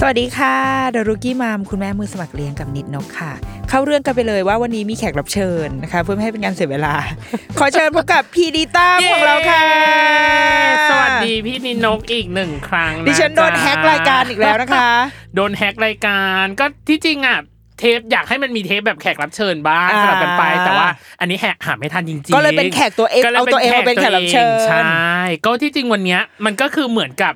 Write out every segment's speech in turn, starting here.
สวัสดีค่ะเดอะรุกี้มัมคุณแม่มือสมัครเลี้ยงกับนิดนกค่ะ เข้าเรื่องกันไปเลยว่าวันนี้มีแขกรับเชิญนะคะ เพื่อไม่ให้เป็นการเสียเวลา ขอเชิญพบกับพี่ดีต้าของเราค่ะ สวัสดีพี่นินกอีกหนึ่งครั้งะดิฉันโดนจ๊ะแฮ็กรายการอีกแล้วนะคะ โดนแฮ็กรายการก็ที่จริงอะเทปอยากให้มันมีเทปแบบแขกรับเชิญบ้างอ่าสลับกันไป แต่ว่าอันนี้แหกหาไม่ทันจริงๆ ก็เลยเป็นแขกตัวเองก็ลยเอาตัวเองมาเป็นแขกรับเชิญใชก็ที่จริงวันเนี้ยมันก็คือเหมือนกับ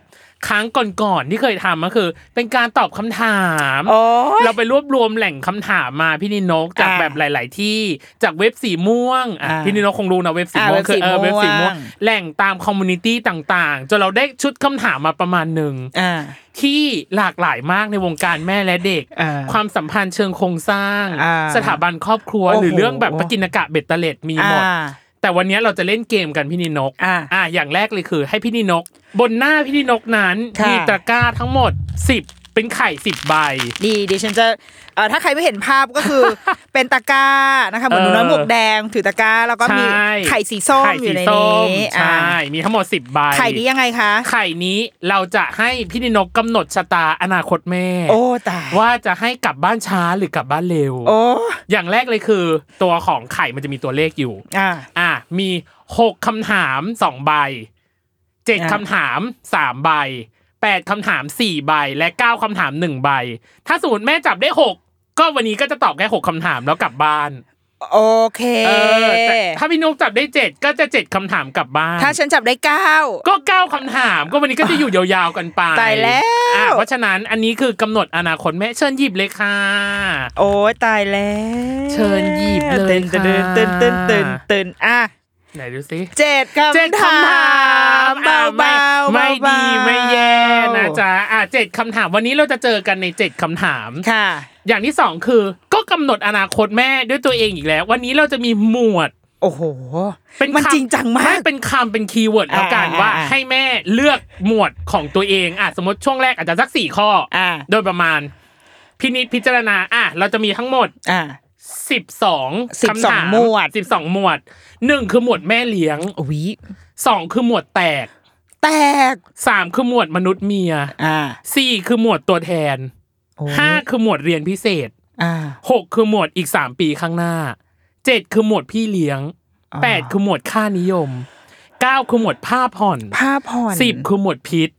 ครั้งก่อนๆที่เคยทำก็คือ เป็นการตอบคำถาม โอ้ย เราไปรวบรวมแหล่งคำถามมาพี่นิดนกจากอ่าแบบหลาย ๆ ที่จากเว็บสีม่วงอะอ่าพี่นิดนกคงรู้นะเว็บสีอ่าม่วงคือเออเว็บบสีสีม่วงแหล่งตาม community ต่างๆจนเราได้ชุดคำถามมาประมาณหนึ่ง อ่า ที่หลากหลายมากในวงการแม่และเด็ก อ่าความสัมพันธ์เชิงโครงสร้าง อ่าสถาบันครอบครัว โอ้โหหรือเรื่องแบบปกินกะเบ็ดเตล็ดมีหมด อ่า แต่วันนี้เราจะเล่นเกมกันพี่นินกอ่าอ่าอย่างแรกเลยคือ ให้พี่นินก บนหน้าพี่นินกนั้นค่ะมีตะกร้าทั้งหมด10 เป็นไข่10ใบ ดีดิฉันจะเอ่อถ้าใครไม่เห็นภาพก็คือ เป็นตะกร้านะคะเหมือนหนูน้อยหมวกแดงถือตะกร้า แล้วก็มีใช่ ไข่สีส้มไข่อสียู่ในส้นี้มใช่มีทั้งหมด10ใบ ไข่นี้ยังไงคะ ไข่นี้เราจะให้พี่นินกกำหนดชะตาอนาคตแม่ โอ้ตายว่าจะให้กลับบ้านช้าหรือกลับบ้านเร็ว โอ้อย่างแรกเลยคือ ตัวของไข่มันจะมีตัวเลขอยู่ อ่า อะมีหกคำถามสองใบเจ็ดอะ คำถามสามใบ แปดคำถามสี่ใบ และเก้าคำถามหนึ่งใบ ถ้าสมมติแม่จับได้หกก็วันนี้ก็จะตอบแค่หกคำถามแล้วกลับบ้าน โอเคเออแต่ถ้าพี่นุกจับได้เจ็ดก็จะเจ็ดคำถามกลับบ้าน ถ้าฉันจับได้เก้าก็เก้าคำถาม ก็วันนี้ก็จะอยู่ยาวๆกันไปตายแล้วอะเพราะฉะนั้นอันนี้คือกำหนดอนาคตแม่เชิญหยิบเลยค่ะ โอ้ยตายแล้ว เชิญหยิบเลยตื่นตื่นตื่นตื่นตื่นค่ะตื่นอะไหนดูสิเจ็ดคำเจ็ดคำถาม เบาอะๆไม่เบาไม่ๆดีไม่แย่นะจ๊ะอะเจ็ดคำถามวันนี้เราจะเจอกันในเจ็ดคำถามค่ะ อย่างที่สองคือ ก็กำหนดอนาคตแม่ด้วยตัวเองอีกแล้ว วันนี้เราจะมีหมวด โอ้โหเป็นมันคำจริงจังมากไเป็นคำเป็นคีย์เวิร์ดแล้วกันอ่าว่าอ่าให้แม่เลือกหมวดของตัวเองอะสมมติช่วงแรกอาจจะสักสี่ข้อออ่าโดยประมาณพินิจพิจารณาอะเราจะมีทั้งหมดอ่าสิบสอง12คำถามหมวดสิบสองหมวดหนึ่งคือหมวดแม่เลี้ยงวิ สองคือหมวดแตก แตกสามคือหมวดมนุษย์เมียอ่าสี่คือหมวดตัวแทนโอ้ห้าคือหมวดเรียนพิเศษอ่าหกคือหมวดอีกสามปีข้างหน้าเจ็ดคือหมวดพี่เลี้ยงอ๋อแปดคือหมวดค่านิยมเก้าคือหมวดผ้าผ่อนผ้าผ่อนสิบคือหมวดพิษ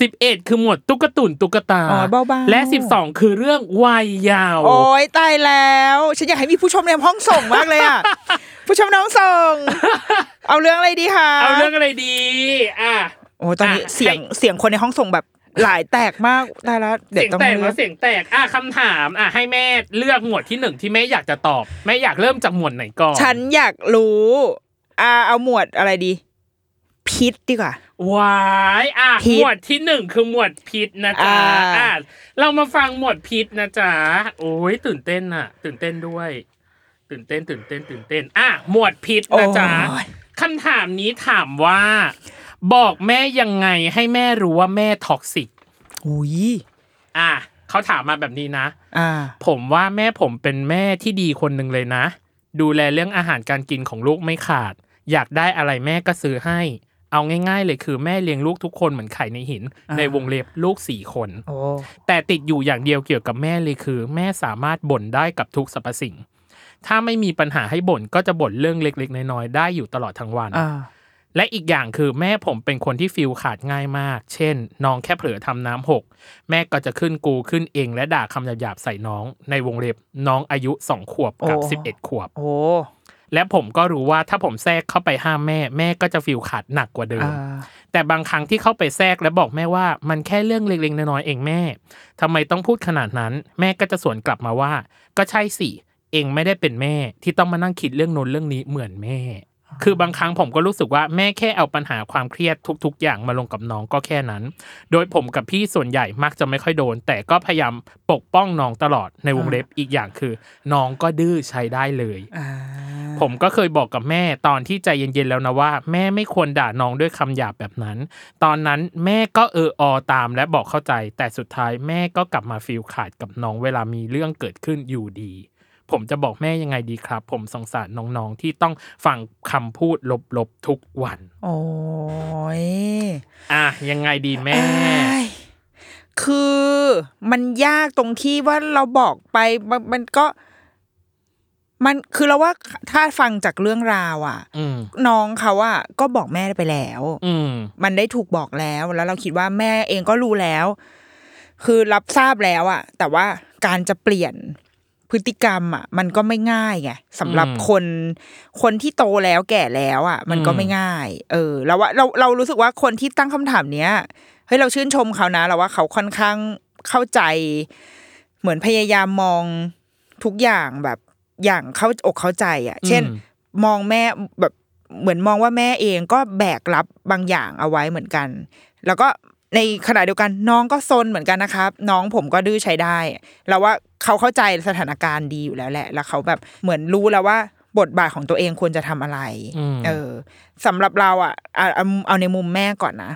สิบเอ็ดคือหมวดตุ๊กตุนตุ๊กตาอ๋อเบาๆและสิบสองคือเรื่องวัยยาว โอ้ยตายแล้ว ฉันอยากให้มีผู้ชมในห้องส่งมากเลยอะผู้ชมในห้องส่ง เอาเรื่องอะไรดีคะเอาเรื่องอะไรดี อะโอ้ยตอนนี้อะเสียงให้เสียงคนในห้องส่งแบบหลายแตกมากตายแล้วเดี๋ยเสีวยงต้องแตกเลืแล้อวกเสียงแตกอะคำถามอะให้แม่เลือกหมวดที่หนึ่งที่แม่อยากจะตอบแม่อยากเริ่มจากหมวดไหนก่อนฉันอยากรู้อ่าเอาหมวดอะไรดี พิษดีกว่าวายอะพิษหมวดที่หนึ่งคือหมวดพิษนะจ๊ะอ่าอะเรามาฟังหมวดพิษนะจ๊ะโอ้ยตื่นเต้นอะ ตื่นเต้นด้วย ตื่นเต้น ตื่นเต้น ตื่นเต้น อะหมวดพิษนะจ๊ะโอ้ยคำถามนี้ถามว่า บอกแม่ยังไงให้แม่รู้ว่าแม่ toxic อุ้ยอะเขาถามมาแบบนี้นะอ่า ผมว่าแม่ผมเป็นแม่ที่ดีคนหนึ่งเลยนะ ดูแลเรื่องอาหารการกินของลูกไม่ขาด อยากได้อะไรแม่ก็ซื้อให้ เอาง่าย ๆ เลยคือแม่เลี้ยงลูกทุกคนเหมือนไข่ในหินอ่าในวงเล็บลูกสี่คนโอ้แต่ติดอยู่อย่างเดียวเกี่ยวกับแม่เลยคือ แม่สามารถบ่นได้กับทุกสรรพสิ่ง ถ้าไม่มีปัญหาให้บ่นก็จะบ่นเรื่องเล็ก ๆ น้อยๆได้อยู่ตลอดทั้งวันอ่าและอีกอย่างคือแม่ผมเป็นคนที่ฟิลขาดง่ายมาก เช่น น้องแค่เผลอทำน้ำหก แม่ก็จะขึ้นกูขึ้นเองและด่าคำหยาบๆใส่น้อง ในวงเล็บน้องอายุสองขวบกับโอ้สิบเอ็ดขวบโอ้ และผมก็รู้ว่าถ้าผมแทรกเข้าไปห้ามแม่ แม่ก็จะฟิลขาดหนักกว่าเดิมอ่าแต่บางครั้งที่เข้าไปแทรกและบอกแม่ว่ามันแค่เรื่องเล็กๆน้อยๆเองแม่ทำไมต้องพูดขนาดนั้น แม่ก็จะสวนกลับมาว่า ก็ใช่สิเองไม่ได้เป็นแม่ที่ต้องมานั่งคิดเรื่องโน้นเรื่องนี้เหมือนแม่ คือบางครั้งผมก็รู้สึกว่าแม่แค่เอาปัญหาความเครียดทุก ๆ อย่างมาลงกับน้องก็แค่นั้น โดยผมกับพี่ส่วนใหญ่มักจะไม่ค่อยโดน แต่ก็พยายามปกป้องน้องตลอดในวงเล็บอีกอย่างคือ น้องก็ดื้อใช้ได้เลยอ่า ผมก็เคยบอกกับแม่ตอนที่ใจเย็นๆแล้วนะว่า แม่ไม่ควรด่าน้องด้วยคำหยาบแบบนั้น ตอนนั้นแม่ก็เอออตามและบอกเข้าใจ แต่สุดท้ายแม่ก็กลับมาฟีลขาดกับน้องเวลามีเรื่องเกิดขึ้นอยู่ดี ผมจะบอกแม่ยังไงดีครับ ผมสงสารน้องๆที่ต้องฟังคำพูดลบๆทุกวัน โอ้ยอะยังไงดีแม่เอ้ยคือมันยากตรงที่ว่าเราบอกไปมันมันก็ มันคือเราว่าถ้าฟังจากเรื่องราวอะอืมน้องเขาอะก็บอกแม่ไปแล้ว อืมมันได้ถูกบอกแล้ว แล้วเราคิดว่าแม่เองก็รู้แล้ว คือรับทราบแล้วอะแต่ว่าการจะเปลี่ยนพฤติกรรมอะมันก็ไม่ง่ายไงสำหรับอืมคนคนที่โตแล้วแก่แล้วอะมันก็อืมไม่ง่าย เออ แล้วว่าเราเรารู้สึกว่าคนที่ตั้งคำถามเนี้ยเฮ้ยเราชื่นชมเขานะเราว่าเขาค่อนข้างเข้าใจ เหมือนพยายามมองทุกอย่างแบบ อย่างเข้าอกเข้าใจอะเช่นอืมมองแม่แบบเหมือนมองว่าแม่เองก็แบกรับบางอย่างเอาไว้เหมือนกัน แล้วก็ในขณะเดียวกันน้องก็ซนเหมือนกันนะครับ น้องผมก็ดื้อใช้ได้แล้วว่าเขาเข้าใจสถานการณ์ดีอยู่แล้วแหละ แล้วเขาแบบเหมือนรู้แล้วว่าบทบาทของตัวเองควรจะทำอะไรอืมเออสำหรับเราอะเอาเอาเอาในมุมแม่ก่อนนะ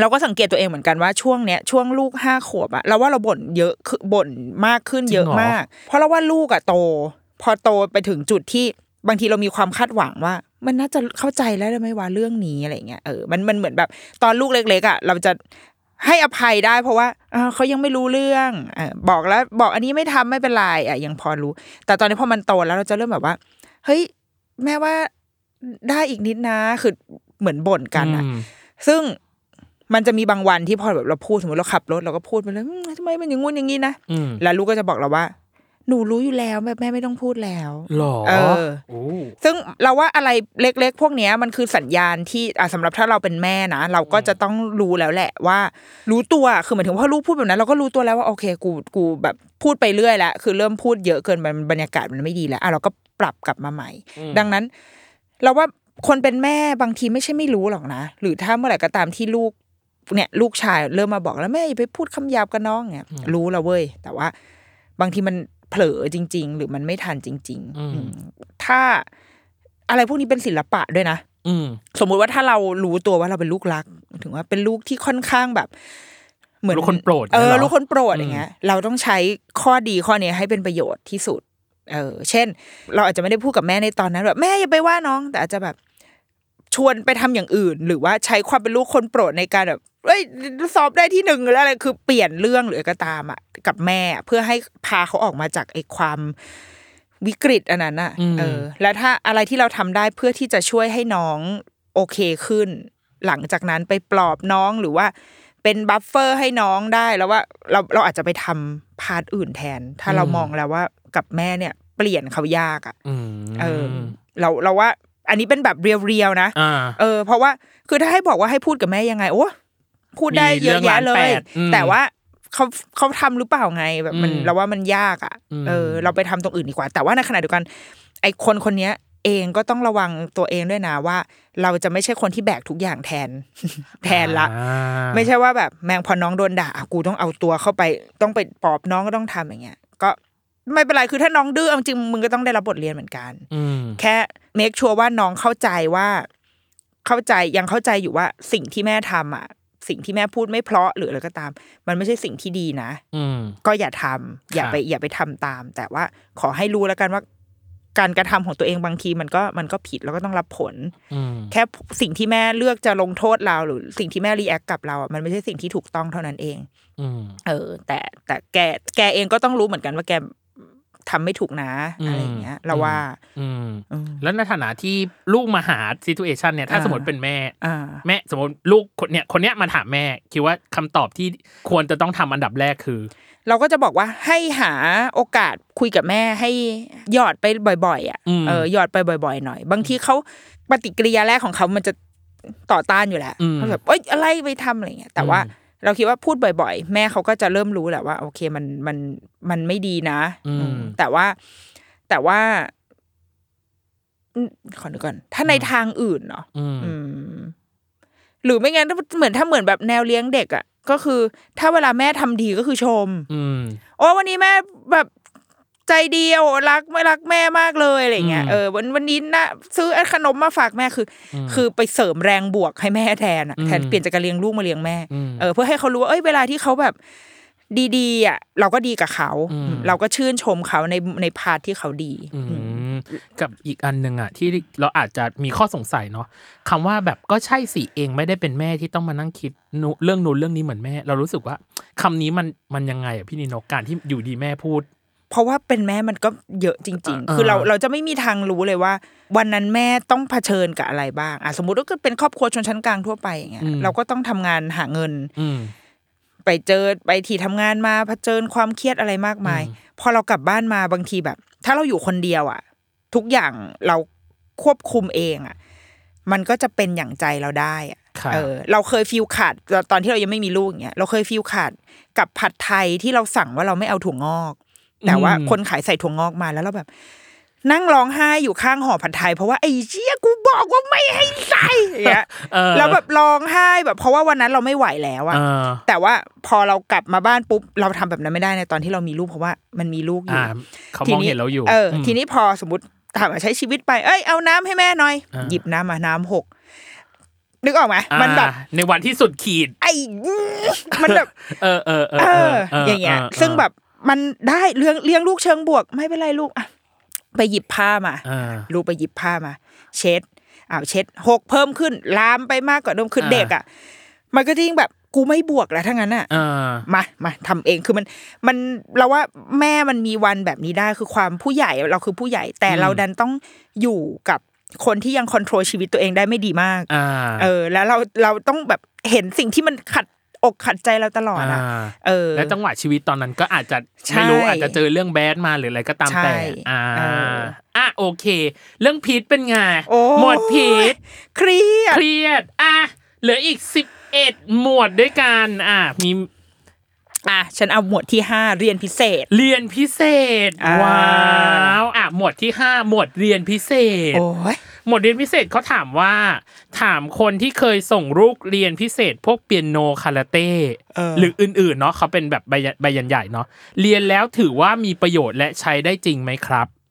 เราก็สังเกตตัวเองเหมือนกันว่าช่วงเนี้ยช่วงลูกห้าขวบอะเราว่าเราบ่นเยอะคือบ่นมากขึ้นเยอะจริงเหรอมาก เพราะเราว่าลูกอะโต พอโตไปถึงจุดที่บางทีเรามีความคาดหวังว่า มันน่าจะเข้าใจแล้วได้ไหมว่าเรื่องนี้อะไรเงี้ยเออมันมันเหมือนแบบ ตอนลูกเล็กๆอะเราจะให้อภัยได้ เพราะว่าอ่าเขายังไม่รู้เรื่องเออบอกแล้วบอกอันนี้ไม่ทำไม่เป็นไรอะยังพอรู้ แต่ตอนนี้พอมันโตแล้วเราจะเริ่มแบบว่า เฮ้ย แม่ว่าได้อีกนิดนะ คือเหมือนบ่นกันอะอืมซึ่งมันจะมีบางวันที่พอแบบเราพูดสมมติเราขับรถเราก็พูดไปเลยอืมทำไมมันอย่างงู้นอย่างนี้นะอืมแล้วลูกก็จะบอกเราว่า หนูรู้อยู่แล้วแบบแม่ไม่ต้องพูดแล้วหรอเออโอ้ซึ่งเราว่าอะไรเล็ก ๆ พวกเนี้ยมันคือสัญญาณที่อะสำหรับถ้าเราเป็นแม่นะเราก็จะต้องรู้แล้วแหละว่า รู้ตัวคือหมายถึงว่าลูกพูดแบบนั้น เราก็รู้ตัวแล้วว่าโอเคกูกูแบบพูดไปเรื่อยแล้วคือเริ่มพูดเยอะเกินไปมันบรรยากาศมันไม่ดีแล้วอะเราก็ปรับกลับมาใหม่ ดังนั้น เราว่าคนเป็นแม่บางทีไม่ใช่ไม่รู้หรอกนะ หรือถ้าเมื่อไหร่ก็ตามที่ลูกเนี่ย ลูกชายเริ่มมาบอกแล้วแม่อย่าไปพูดคำหยาบกับน้องเนี่ยรู้แล้วเว้ยแต่ว่า บางทีมัน เผลอจริง ๆ หรือมันไม่ทันจริงๆอืมอืมถ้าอะไรพวกนี้เป็นศิลปะด้วยนะอืมสมมุติว่าถ้าเรารู้ตัวว่าเราเป็นลูกรัก ถึงว่าเป็นลูกที่ค่อนข้างแบบ เหมือนลูกคนโปรดเอเนี่ยอเหรอลูกคนโปรดอืมอย่างเงี้ย เราต้องใช้ข้อดีข้อนี้ให้เป็นประโยชน์ที่สุด เออ เช่น เราอาจจะไม่ได้พูดกับแม่ในตอนนั้นแบบแม่อย่าไปว่าน้อง แต่อาจจะแบบชวนไปทำอย่างอื่น หรือว่าใช้ความเป็นลูกคนโปรดในการแบบ เอ้ยสอบได้ที่หนึ่งหรืออะไรคือเปลี่ยนเรื่องหรืออะไรก็ตามอะกับแม่เพื่อให้พาเขาออกมาจากไอ้ความวิกฤตอันนั้นอะอืมเออ แล้วถ้าอะไรที่เราทำได้เพื่อที่จะช่วยให้น้องโอเคขึ้น หลังจากนั้นไปปลอบน้องหรือว่าเป็น buffer ให้น้องได้แล้วว่าเราเราอาจจะไปทำ part อื่นแทน ถ้าเรามองแล้วว่ากับแม่เนี่ย เปลี่ยนเขายากอะอืมเออ เราเราว่า อันนี้เป็นแบบ real ๆนะอ่าเออ เพราะว่าคือถ้าให้บอกว่าให้พูดกับแม่ยังไงโอ้ พูดได้มีเยอะแยะเลเรื่องล้านยแปดอืมแต่ว่าเขาเขาทำหรือเปล่าไงแบบมันอืมเราว่ามันยากอะอืมเออ เราไปทำตรงอื่นดีกว่า แต่ว่าในขณะเดียวกัน ไอคนคนเนี้ยเองก็ต้องระวังตัวเองด้วยนะว่า เราจะไม่ใช่คนที่แบกทุกอย่างแทน แทนละอ่าไม่ใช่ว่าแบบแมงพอน้องโดนด่าอะกูต้องเอาตัวเข้าไปต้องไปปลอบน้องก็ต้องทำอย่างเงี้ย ก็ไม่เป็นไรคือถ้าน้องดื้อเอาจริงมึงก็ต้องได้รับบทเรียนเหมือนกันอืมแค่เมคชัวร์ว่าน้องเข้าใจว่า เข้าใจยังเข้าใจอยู่ว่าสิ่งที่แม่ทำอะ สิ่งที่แม่พูดไม่เพราะหรืออะไรก็ตาม มันไม่ใช่สิ่งที่ดีนะ อืมก็อย่าทำอย่าครับไปอย่าไปทำตาม แต่ว่าขอให้รู้แล้วกันว่า การกระทำของตัวเองบางทีมันก็มันก็ผิดแล้วก็ต้องรับผลอืมแค่สิ่งที่แม่เลือกจะลงโทษเราหรือสิ่งที่แม่รีแอคกับเราอะมันไม่ใช่สิ่งที่ถูกต้องเท่านั้นเองอืมเออ แต่แต่แกแกเองก็ต้องรู้เหมือนกันว่าแก ทำไม่ถูกนะอืมอะไรอย่างเงี้ยเราว่า อืมอืมแล้วในฐานะที่ลูกมาหาซีทูเอชันเนี่ยถ้าอ่าสมมติเป็นแม่อ่าแม่สมมติลูกคนเนี้ยคนเนี้ยมาถามแม่ คิดว่าคำตอบที่ควรจะต้องทำอันดับแรกคือ เราก็จะบอกว่าให้หาโอกาสคุยกับแม่ให้หยอดไปบ่อยๆอะอืมเออหยอดไปบ่อย ๆ หน่อย บางทีเขาปฏิกิริยาแรกของเขามันจะต่อต้านอยู่แหละอืมเขาแบบเอ้ยอะไรไปทำอะไรเงี้ยแต่ว่าอืม เราคิดว่าพูดบ่อย ๆ แม่เขาก็จะเริ่มรู้แหละว่า โอเคมันมันมันไม่ดีนะอืมอืมแต่ว่าแต่ว่าอืมขอนึกก่อน ถ้าในทางอื่นเนาะอืมอืมหรือไม่งั้นถ้าเหมือนถ้าเหมือนแบบแนวเลี้ยงเด็กอะก็คือ ถ้าเวลาแม่ทำดีก็คือชม อืมโอ้วันนี้แม่แบบ ใจเดียวรักไม่รักแม่มากเลยอะไรเงี้ยอืมเออวันวันนี้นะซื้อขนมมาฝากแม่คืออมคือไปเสริมแรงบวกให้แม่แทนอะอืมแทนเปลี่ยนจากการเลี้ยงลูกมาเลี้ยงแม่อืมเออเพื่อให้เขารู้ว่าเอ้ยเวลาที่เขาแบบดีๆอะเราก็ดีกับเขาอืมเราก็ชื่นชมเขาในใน partที่เขาดีอืมกับอีกอันหนึ่งอะที่เราอาจจะมีข้อสงสัยเนาะคำว่าแบบก็ใช่สิเองไม่ได้เป็นแม่ที่ต้องมานั่งคิดนุเรื่องนู้นเรื่องนี้เหมือนแม่ เรารู้สึกว่าคำนี้มันมันยังไงอะพี่นิดนกการที่อยู่ดีแม่พูด เพราะว่าเป็นแม่มันก็เยอะจริงเออๆคือเราเราจะไม่มีทางรู้เลยว่า วันนั้นแม่ต้องเผชิญกับอะไรบ้างอะสมมติว่าก็เป็นครอบครัวชนชั้นกลางทั่วไปอย่างเงี้ยเราก็ต้องทำงานหาเงินอืมไปเจอไปที่ทำงานมาเผชิญความเครียดอะไรมากมาย พอเรากลับบ้านมาบางทีแบบ ถ้าเราอยู่คนเดียวอะ ทุกอย่างเราควบคุมเองอะ มันก็จะเป็นอย่างใจเราได้อะครับเออเราเคยฟีลขาดตอนตอนที่เรายังไม่มีลูกอย่างเงี้ยเราเคยฟีลขาดกับผัดไทยที่เราสั่งว่าเราไม่เอาถั่วงอก แต่ว่าคนขายใส่ถั่วงอกมาแล้วเราแบบ นั่งร้องไห้อยู่ข้างห่อผัดไทย เพราะว่าไอ้เชี่ยกูบอกว่าไม่ให้ใส่อย่างเงี้ยเออแล้วแบบร้องไห้แบบ เพราะว่าวันนั้นเราไม่ไหวแล้วอะเออแต่ว่าพอเรากลับมาบ้านปุ๊บเราทำแบบนั้นไม่ได้ในตอนที่เรามีลูกเพราะว่ามันมีลูกอยู่อ่าเขามองเห็นเราอยู่เอออมทีนี้พอสมมติถามว่าใช้ชีวิตไป เอ้ยเอาน้ำให้แม่หน่อยอ่าหยิบน้ำมาน้ำหกนึกออกไหมมันแบบอ่าในวันที่สุดขีด ไอ้ มันแบบ เออเออเออเอเออออย่างเงี้ยออซึ่งแบบ มันได้เลี้ยงเลี้ยงลูกเชิงบวก ไม่เป็นไรลูกอะไปหยิบผ้ามาอ่าลูกไปหยิบผ้ามา เช็ดอ้าวเช็ดหกเพิ่มขึ้นลามไปมากกว่าเดิมคืออ่าเด็กอะ มันก็ยิ่งแบบกูไม่บวกแล้วทั้งนั้นอะอ่ามามาทำเองคือมันมันเราว่าแม่มันมีวันแบบนี้ได้คือความผู้ใหญ่เราคือผู้ใหญ่ แต่อืมเราดันต้องอยู่กับคนที่ยังคอนโทรลชีวิตตัวเองได้ไม่ดีมากอ่าเออ แล้วเราเราต้องแบบเห็นสิ่งที่มันขัด อกขัดใจเราตลอดอะอ่าเออและจังหวะชีวิตตอนนั้นก็อาจจะใช่ไม่รู้อาจจะเจอเรื่องแบดมาหรืออะไรก็ตามใช่แต่อ่าเอออะโอเค เรื่องพีทเป็นไงโอ้หมวดพีทเครียดเครียดอะเหลืออีกสิบเอ็ดหมวดด้วยกันอะมี อะฉันเอาหมวดที่ห้าเรียนพิเศษ เรียนพิเศษอ่าว้าวอะหมวดที่ห้าหมวดเรียนพิเศษ โอ้ยหมวดเรียนพิเศษเขาถามว่า ถามคนที่เคยส่งลูกเรียนพิเศษ พวกเปียโนคาราเต้เออหรืออื่นๆเนาะเขาเป็นแบบใบยันใบยันใหญ่เนาะเรียนแล้วถือว่ามีประโยชน์และใช้ได้จริงไหมครับอืม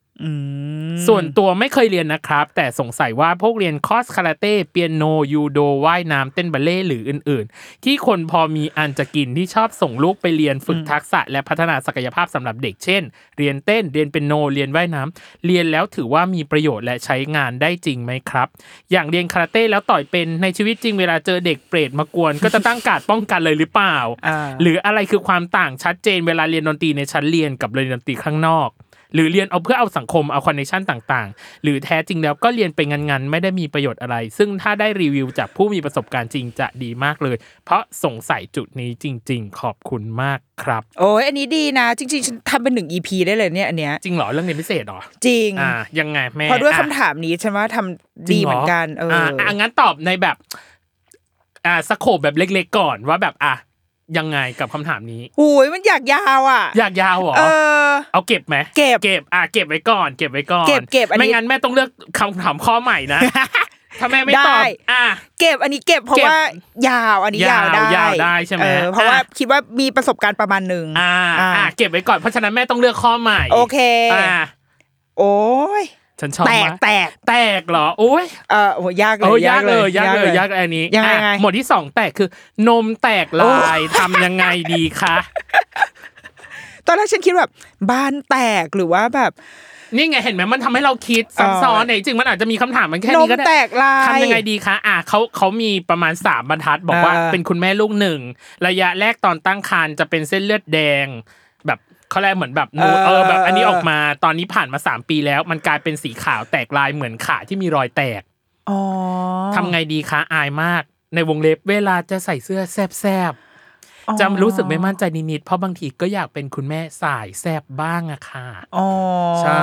ส่วนตัวไม่เคยเรียนนะครับ แต่สงสัยว่าพวกเรียนคอร์สคาราเต้เปียโนยูโดว่ายน้ำเต้นบัลเล่ต์หรืออื่น ๆ ที่คนพอมีอันจะกินที่ชอบส่งลูกไปเรียนฝึกทักษะ และพัฒนาศักยภาพสำหรับเด็กเช่น เรียนเต้นเรียนเปียโนเรียนว่ายน้ำเรียนแล้วถือว่ามีประโยชน์และใช้งานได้จริงไหมครับ อย่างเรียนคาราเต้แล้วต่อยเป็นในชีวิตจริงเวลาเจอเด็กเปรตมากวน ก็จะตั้งการ์ดป้องกันเลยหรือเปล่าอ่า หรืออะไรคือความต่างชัดเจนเวลาเรียนดนตรีในชั้นเรียนกับเรียนดนตรีข้างนอก หรือเรียนเอาเพื่อเอาสังคมเอา connection ต่างๆ หรือแท้จริงแล้วก็เรียนไปงันๆ ไม่ได้มีประโยชน์อะไร ซึ่งถ้าได้รีวิวจากผู้มีประสบการณ์จริงจะดีมากเลย เพราะสงสัยจุดนี้จริง ๆ ขอบคุณมากครับ โอ้ยอันนี้ดีนะ จริงๆฉันทำเป็นหนึ่ง EP ได้เลยเนี่ยอันเนี้ยจริงเหรอเรื่องเรียนพิเศษเหรอจริงอ่ายังไงแม่เพราะด้วยอ่คำถามนี้ฉันว่าทำดีเหมือนกันเอออ่าออะงั้นตอบในแบบอ่าสโคบแบบเล็ก ๆ ก่อนว่าแบบอะ ยังไงกับคำถามนี้โอ้ยมันอยากยาวอะ อยากยาวเหรอเออเอาเก็บไหมเก็บเก็บอะเก็บไว้ก่อน เก็บไว้ก่อนเก็บเก็บอันนี้ไม่งั้นแม่ต้องเลือกคำถามข้อใหม่นะถ้าแม่ไม่ตอบได้อะเก็บอันนี้เก็บเพราะเก็บว่ายาวอันนี้ยาวได้ยาวได้ใช่ไหมเออเพราะว่าอะคิดว่ามีประสบการณ์ประมาณหนึ่งอ่าอ่าอะเก็บไว้ก่อนเพราะฉะนั้นแม่ต้องเลือกข้อใหม่ โอเคอะโอ้ย ฉันชอบแตกมากแตกแตกเหรอโอ้ยเออโอ้ยากเลโอ้ยยากเลยยากเลยยากเลยอันนี้ยังไงอะไงหมวดที่สองแตกคือนมแตกลายทำยังไงดีคะตอนแรกฉันคิดแบบบ้านแตกหรือว่าแบบนี่ไงเห็นไหมมันทำให้เราคิดซับซ้อนเนี่ยจริงๆมันอาจจะมีคำถามมันแค่นมนี้ก็ได้แตกลายทำยังไงดีคะอะเขาเขามีประมาณสามบรรทัดบอกว่าเออเป็นคุณแม่ลูกหนึ่งระยะแรกตอนตั้งครรภ์จะเป็นเส้นเลือดแดงแบบ เขาเรียกเหมือนแบบนูนเออแบบ อันนี้ออกมาตอนนี้ผ่านมาสามปีแล้ว มันกลายเป็นสีขาวแตกลายเหมือนขาที่มีรอยแตกอ๋อทำไงดีคะอายมาก ในวงเล็บเวลาจะใส่เสื้อแซบๆจะรู้สึกไม่มั่นใจนิดๆเพราะบางทีก็อยากเป็นคุณแม่สายแซบบ้างอะค่ะอ๋อใช่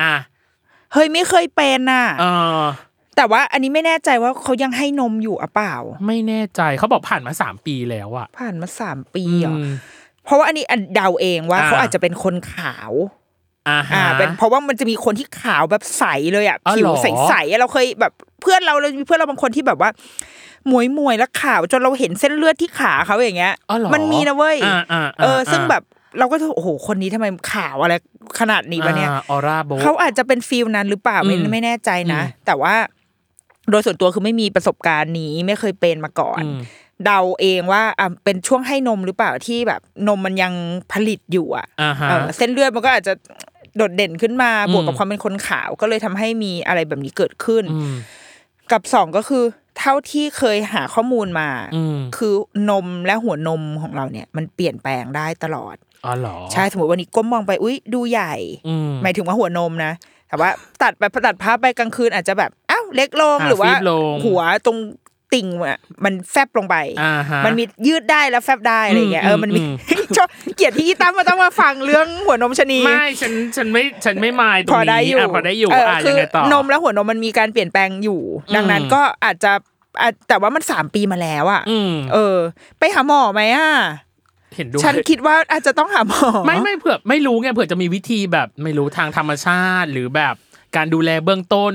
อะเฮ้ยไม่เคยเป็นน่ะเออแต่ว่าอันนี้ไม่แน่ใจว่าเขายังให้นมอยู่อะเปล่า ไม่แน่ใจเขาบอกผ่านมาสามปีแล้วอะผ่านมาสามปีเหรออืม เพราะว่าอันนี้อันเดาเองว่าอ่า เขาอาจจะเป็นคนขาวอ่าอ่าฮะเป็นเพราะว่ามันจะมีคนที่ขาวแบบใสเลยอะอ๋อผิเหรวอใสๆอะเราเคยแบบเพื่อนเราเลยมีเพื่อนเราบางคนที่แบบว่าหมวยมวยๆแล้วขาวจนเราเห็นเส้นเลือดที่ขาเขาอย่างเงี้ยอ๋อเหรอมันมีนะเว้ยอ่าอ่าเออ ซึ่งแบบเราก็โอ้โหคนนี้ทำไมขาวอะไรขนาดนี้วะเนี่ยออร่าโบเขาอาจจะเป็นฟิลนั้นหรือเปล่าไม่อืมไม่แน่ใจนะอืมแต่ว่าโดยส่วนตัวคือไม่มีประสบการณ์นี้ไม่เคยเป็นมาก่อนอืม เดาเองว่าอะเป็นช่วงให้นมหรือเปล่าที่แบบนมมันยังผลิตอยู่อะอ่าฮะ เออเส้นเลือดมันก็อาจจะโดดเด่นขึ้นมาอืมบวกกับความเป็นคนขาว ก็เลยทำให้มีอะไรแบบนี้เกิดขึ้น อืม กับสองก็คือ เท่าที่เคยหาข้อมูลมา อืมคือนมและหัวนมของเราเนี่ย มันเปลี่ยนแปลงได้ตลอด อ๋อเหรอใช่สมมติวันนี้ก้มมองไปอุ้ยดูใหญ่ อืม หมายถึงว่าหัวนมนะแต่ว่าตัดไปตัดภาพไปกลางคืนอาจจะแบบอ้าวเล็กลงอ่าหรือว่าฟีบลงหัวตรง ติ่งอะมันแฟบลงไปอ่าฮะมันมียืดได้แล้วแฟบได้อะไรอย่างเงี้ยอืมเออมันมีอืมชอบเกลียดที่อีตั้มมาต้องมาฟังเรื่องหัวนมชะนีไม่ฉันฉันไม่ฉันไม่มายตรงพอนี้ได้อยู่ะพอได้อยู่เอะคืยังไงต่อนมและหัวนมมันมีการเปลี่ยนแปลงอยู่ ดังนั้นอืมก็อาจจะอะแต่ว่ามันสามปีมาแล้วอะอืมเออ ไปหาหมอไหมอะเห็นด้วยฉันคิดว่าอาจจะต้องหาหมอไม่ไม่เผื่อไม่รู้ไงเผื่อจะมีวิธีแบบไม่รู้ทางธรรมชาติหรือแบบการดูแลเบื้องต้น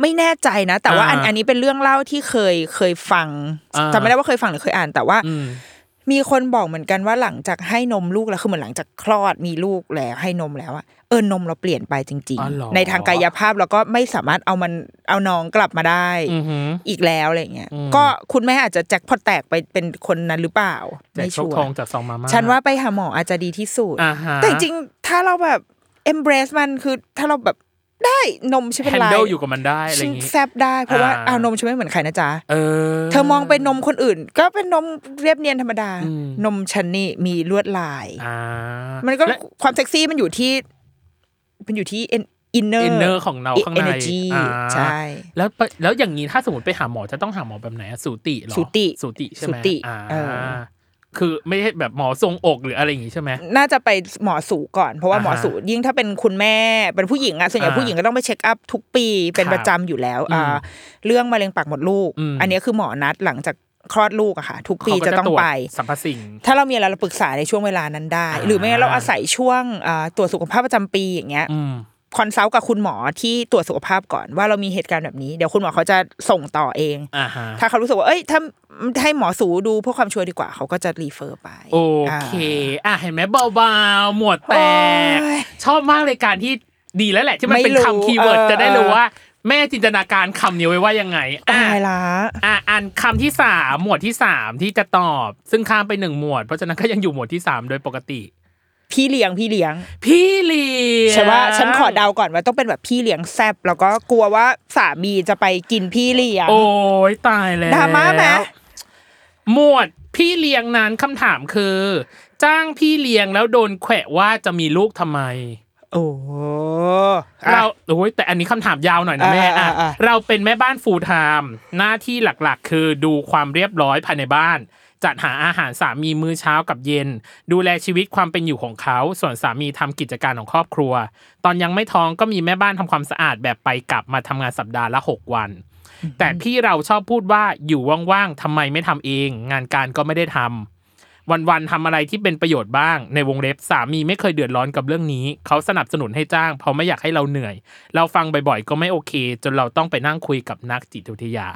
ไม่แน่ใจนะ แต่ว่าอันอ่าอันนี้เป็นเรื่องเล่าที่เคยเคยฟังอ่าจำไม่ได้ว่าเคยฟังหรือเคยอ่าน แต่ว่าอืมมีคนบอกเหมือนกันว่าหลังจากให้นมลูกแล้วคือเหมือนหลังจากคลอดมีลูกแล้วให้นมแล้วอะเออนมเราเปลี่ยนไปจริงอ๋อเหรอๆในทางกายภาพเราก็ไม่สามารถเอามันเอาน้องกลับมาได้อือหืออีกแล้วอะไรเงี้ยอืมก็คุณแม่อาจจะแจ็คพอตแตกไปเป็นคนนั้นหรือเปล่าแต่ไม่โชชัควทองร์จากซองมาม่าฉันว่าไปหาหมออาจจะดีที่สุดอ่าฮะแต่จริงๆถ้าเราแบบ embrace มันคือถ้าเราแบบ ได้นมฉันเป็นแฮนไรเดิลอยู่กับมันได้อะไรอฉันย่างงี้แซบได้เพราะว่าอ่าเอานมฉันไม่เหมือนใครนะจ๊ะเออ เธอมองเป็นนมคนอื่น ก็เป็นนมเรียบเนียนธรรมดาอืมนมฉันนี่มีลวดลายอ่ามันก็และความเซ็กซี่มันอยู่ที่ มันอยู่ที่อินเนอร์ inner ของเราข้างใน energy อ่าใช่ แล้วไปแล้วอย่างนี้ถ้าสมมติไปหาหมอจะต้องหาหมอแบบไหนอะสูติเหรอสูติสูติใช่ไหมสูติอ่าเออ คือไม่ใช่แบบหมอทรงอกหรืออะไรอย่างงี้ใช่ไหมน่าจะไปหมอสูก่อน เพราะว่าอ่าฮะหมอสูยิ่งถ้าเป็นคุณแม่เป็นผู้หญิงอะส่วนใหญ่อ่าผู้หญิงก็ต้องไป check up ทุกปีเป็นครับประจำอยู่แล้วอืมอ่าเรื่องมะเร็งปากมดลูกอืมอันนี้คือหมอนัดหลังจากคลอดลูกอะค่ะ ทุกปีเขาก็จะต้องตรวจไปสัมภสิ่งถ้าเรามีอะไรเราปรึกษาในช่วงเวลานั้นได้อ่าหรือไม่งั้นเราอาศัยช่วงอ่าตรวจสุขภาพประจำปีอย่างเงี้ยอืม consult กับคุณหมอที่ตรวจสุขภาพก่อนว่าเรามีเหตุการณ์แบบนี้เดี๋ยวคุณหมอเขาจะส่งต่อเองอ่าฮะถ้าเขารู้สึกว่าเอ้ยถ้าให้หมอสูดูเพื่อความชัวร์ดีกว่าเขาก็จะ referร์ไป โอเค อะเห็นไหมเบาๆหมวดแตกโอ้ยชอบมากเลยการที่ดีแล้วแหละ ที่มันไม่เป็นรู้คำ keyword เออจะได้รู้เออว่า แม่จินตนาการคำนี้ไว้ว่ายังไงอะตายละอะอันคำที่สามหมวดที่สามที่จะตอบ ซึ่งข้ามไปหนึ่งหมวด เพราะฉะนั้นก็ยังอยู่หมวดที่สามโดยปกติ พี่เลี้ยงพี่เลี้ยง พี่เลี้ยงใช่ว่าฉันขอเดาก่อนว่าต้องเป็นแบบพี่เลี้ยงแซบแล้วก็กลัวว่าสามีจะไปกินพี่เลี้ยง โอ้ยตายแล้วดราม่าไหมหมวดพี่เลี้ยงนั้นคำถามคือ จ้างพี่เลี้ยงแล้วโดนแขวะว่าจะมีลูกทำไม โอ้เราโอ้ยแต่อันนี้คำถามยาวหน่อยนะแม่อ่าอะอ่าอ่าเราเป็นแม่บ้านฟูลไทม์หน้าที่หลักๆ คือดูความเรียบร้อยภายในบ้าน จัดหาอาหารสามีมื้อเช้ากับเย็น ดูแลชีวิตความเป็นอยู่ของเขา ส่วนสามีทำกิจการของครอบครัว ตอนยังไม่ท้องก็มีแม่บ้านทำความสะอาดแบบไปกลับมาทำงานสัปดาห์ละหกวัน แต่พี่เราชอบพูดว่าอยู่ว่างๆทำไมไม่ทำเอง งานการก็ไม่ได้ทำวันๆทำอะไรที่เป็นประโยชน์บ้าง ในวงเล็บสามีไม่เคยเดือดร้อนกับเรื่องนี้ เขาสนับสนุนให้จ้าง เพราะไม่อยากให้เราเหนื่อย เราฟังบ่อยๆ ก็ไม่โอเค จนเราต้องไปนั่งคุยกับนักจิตวิทยา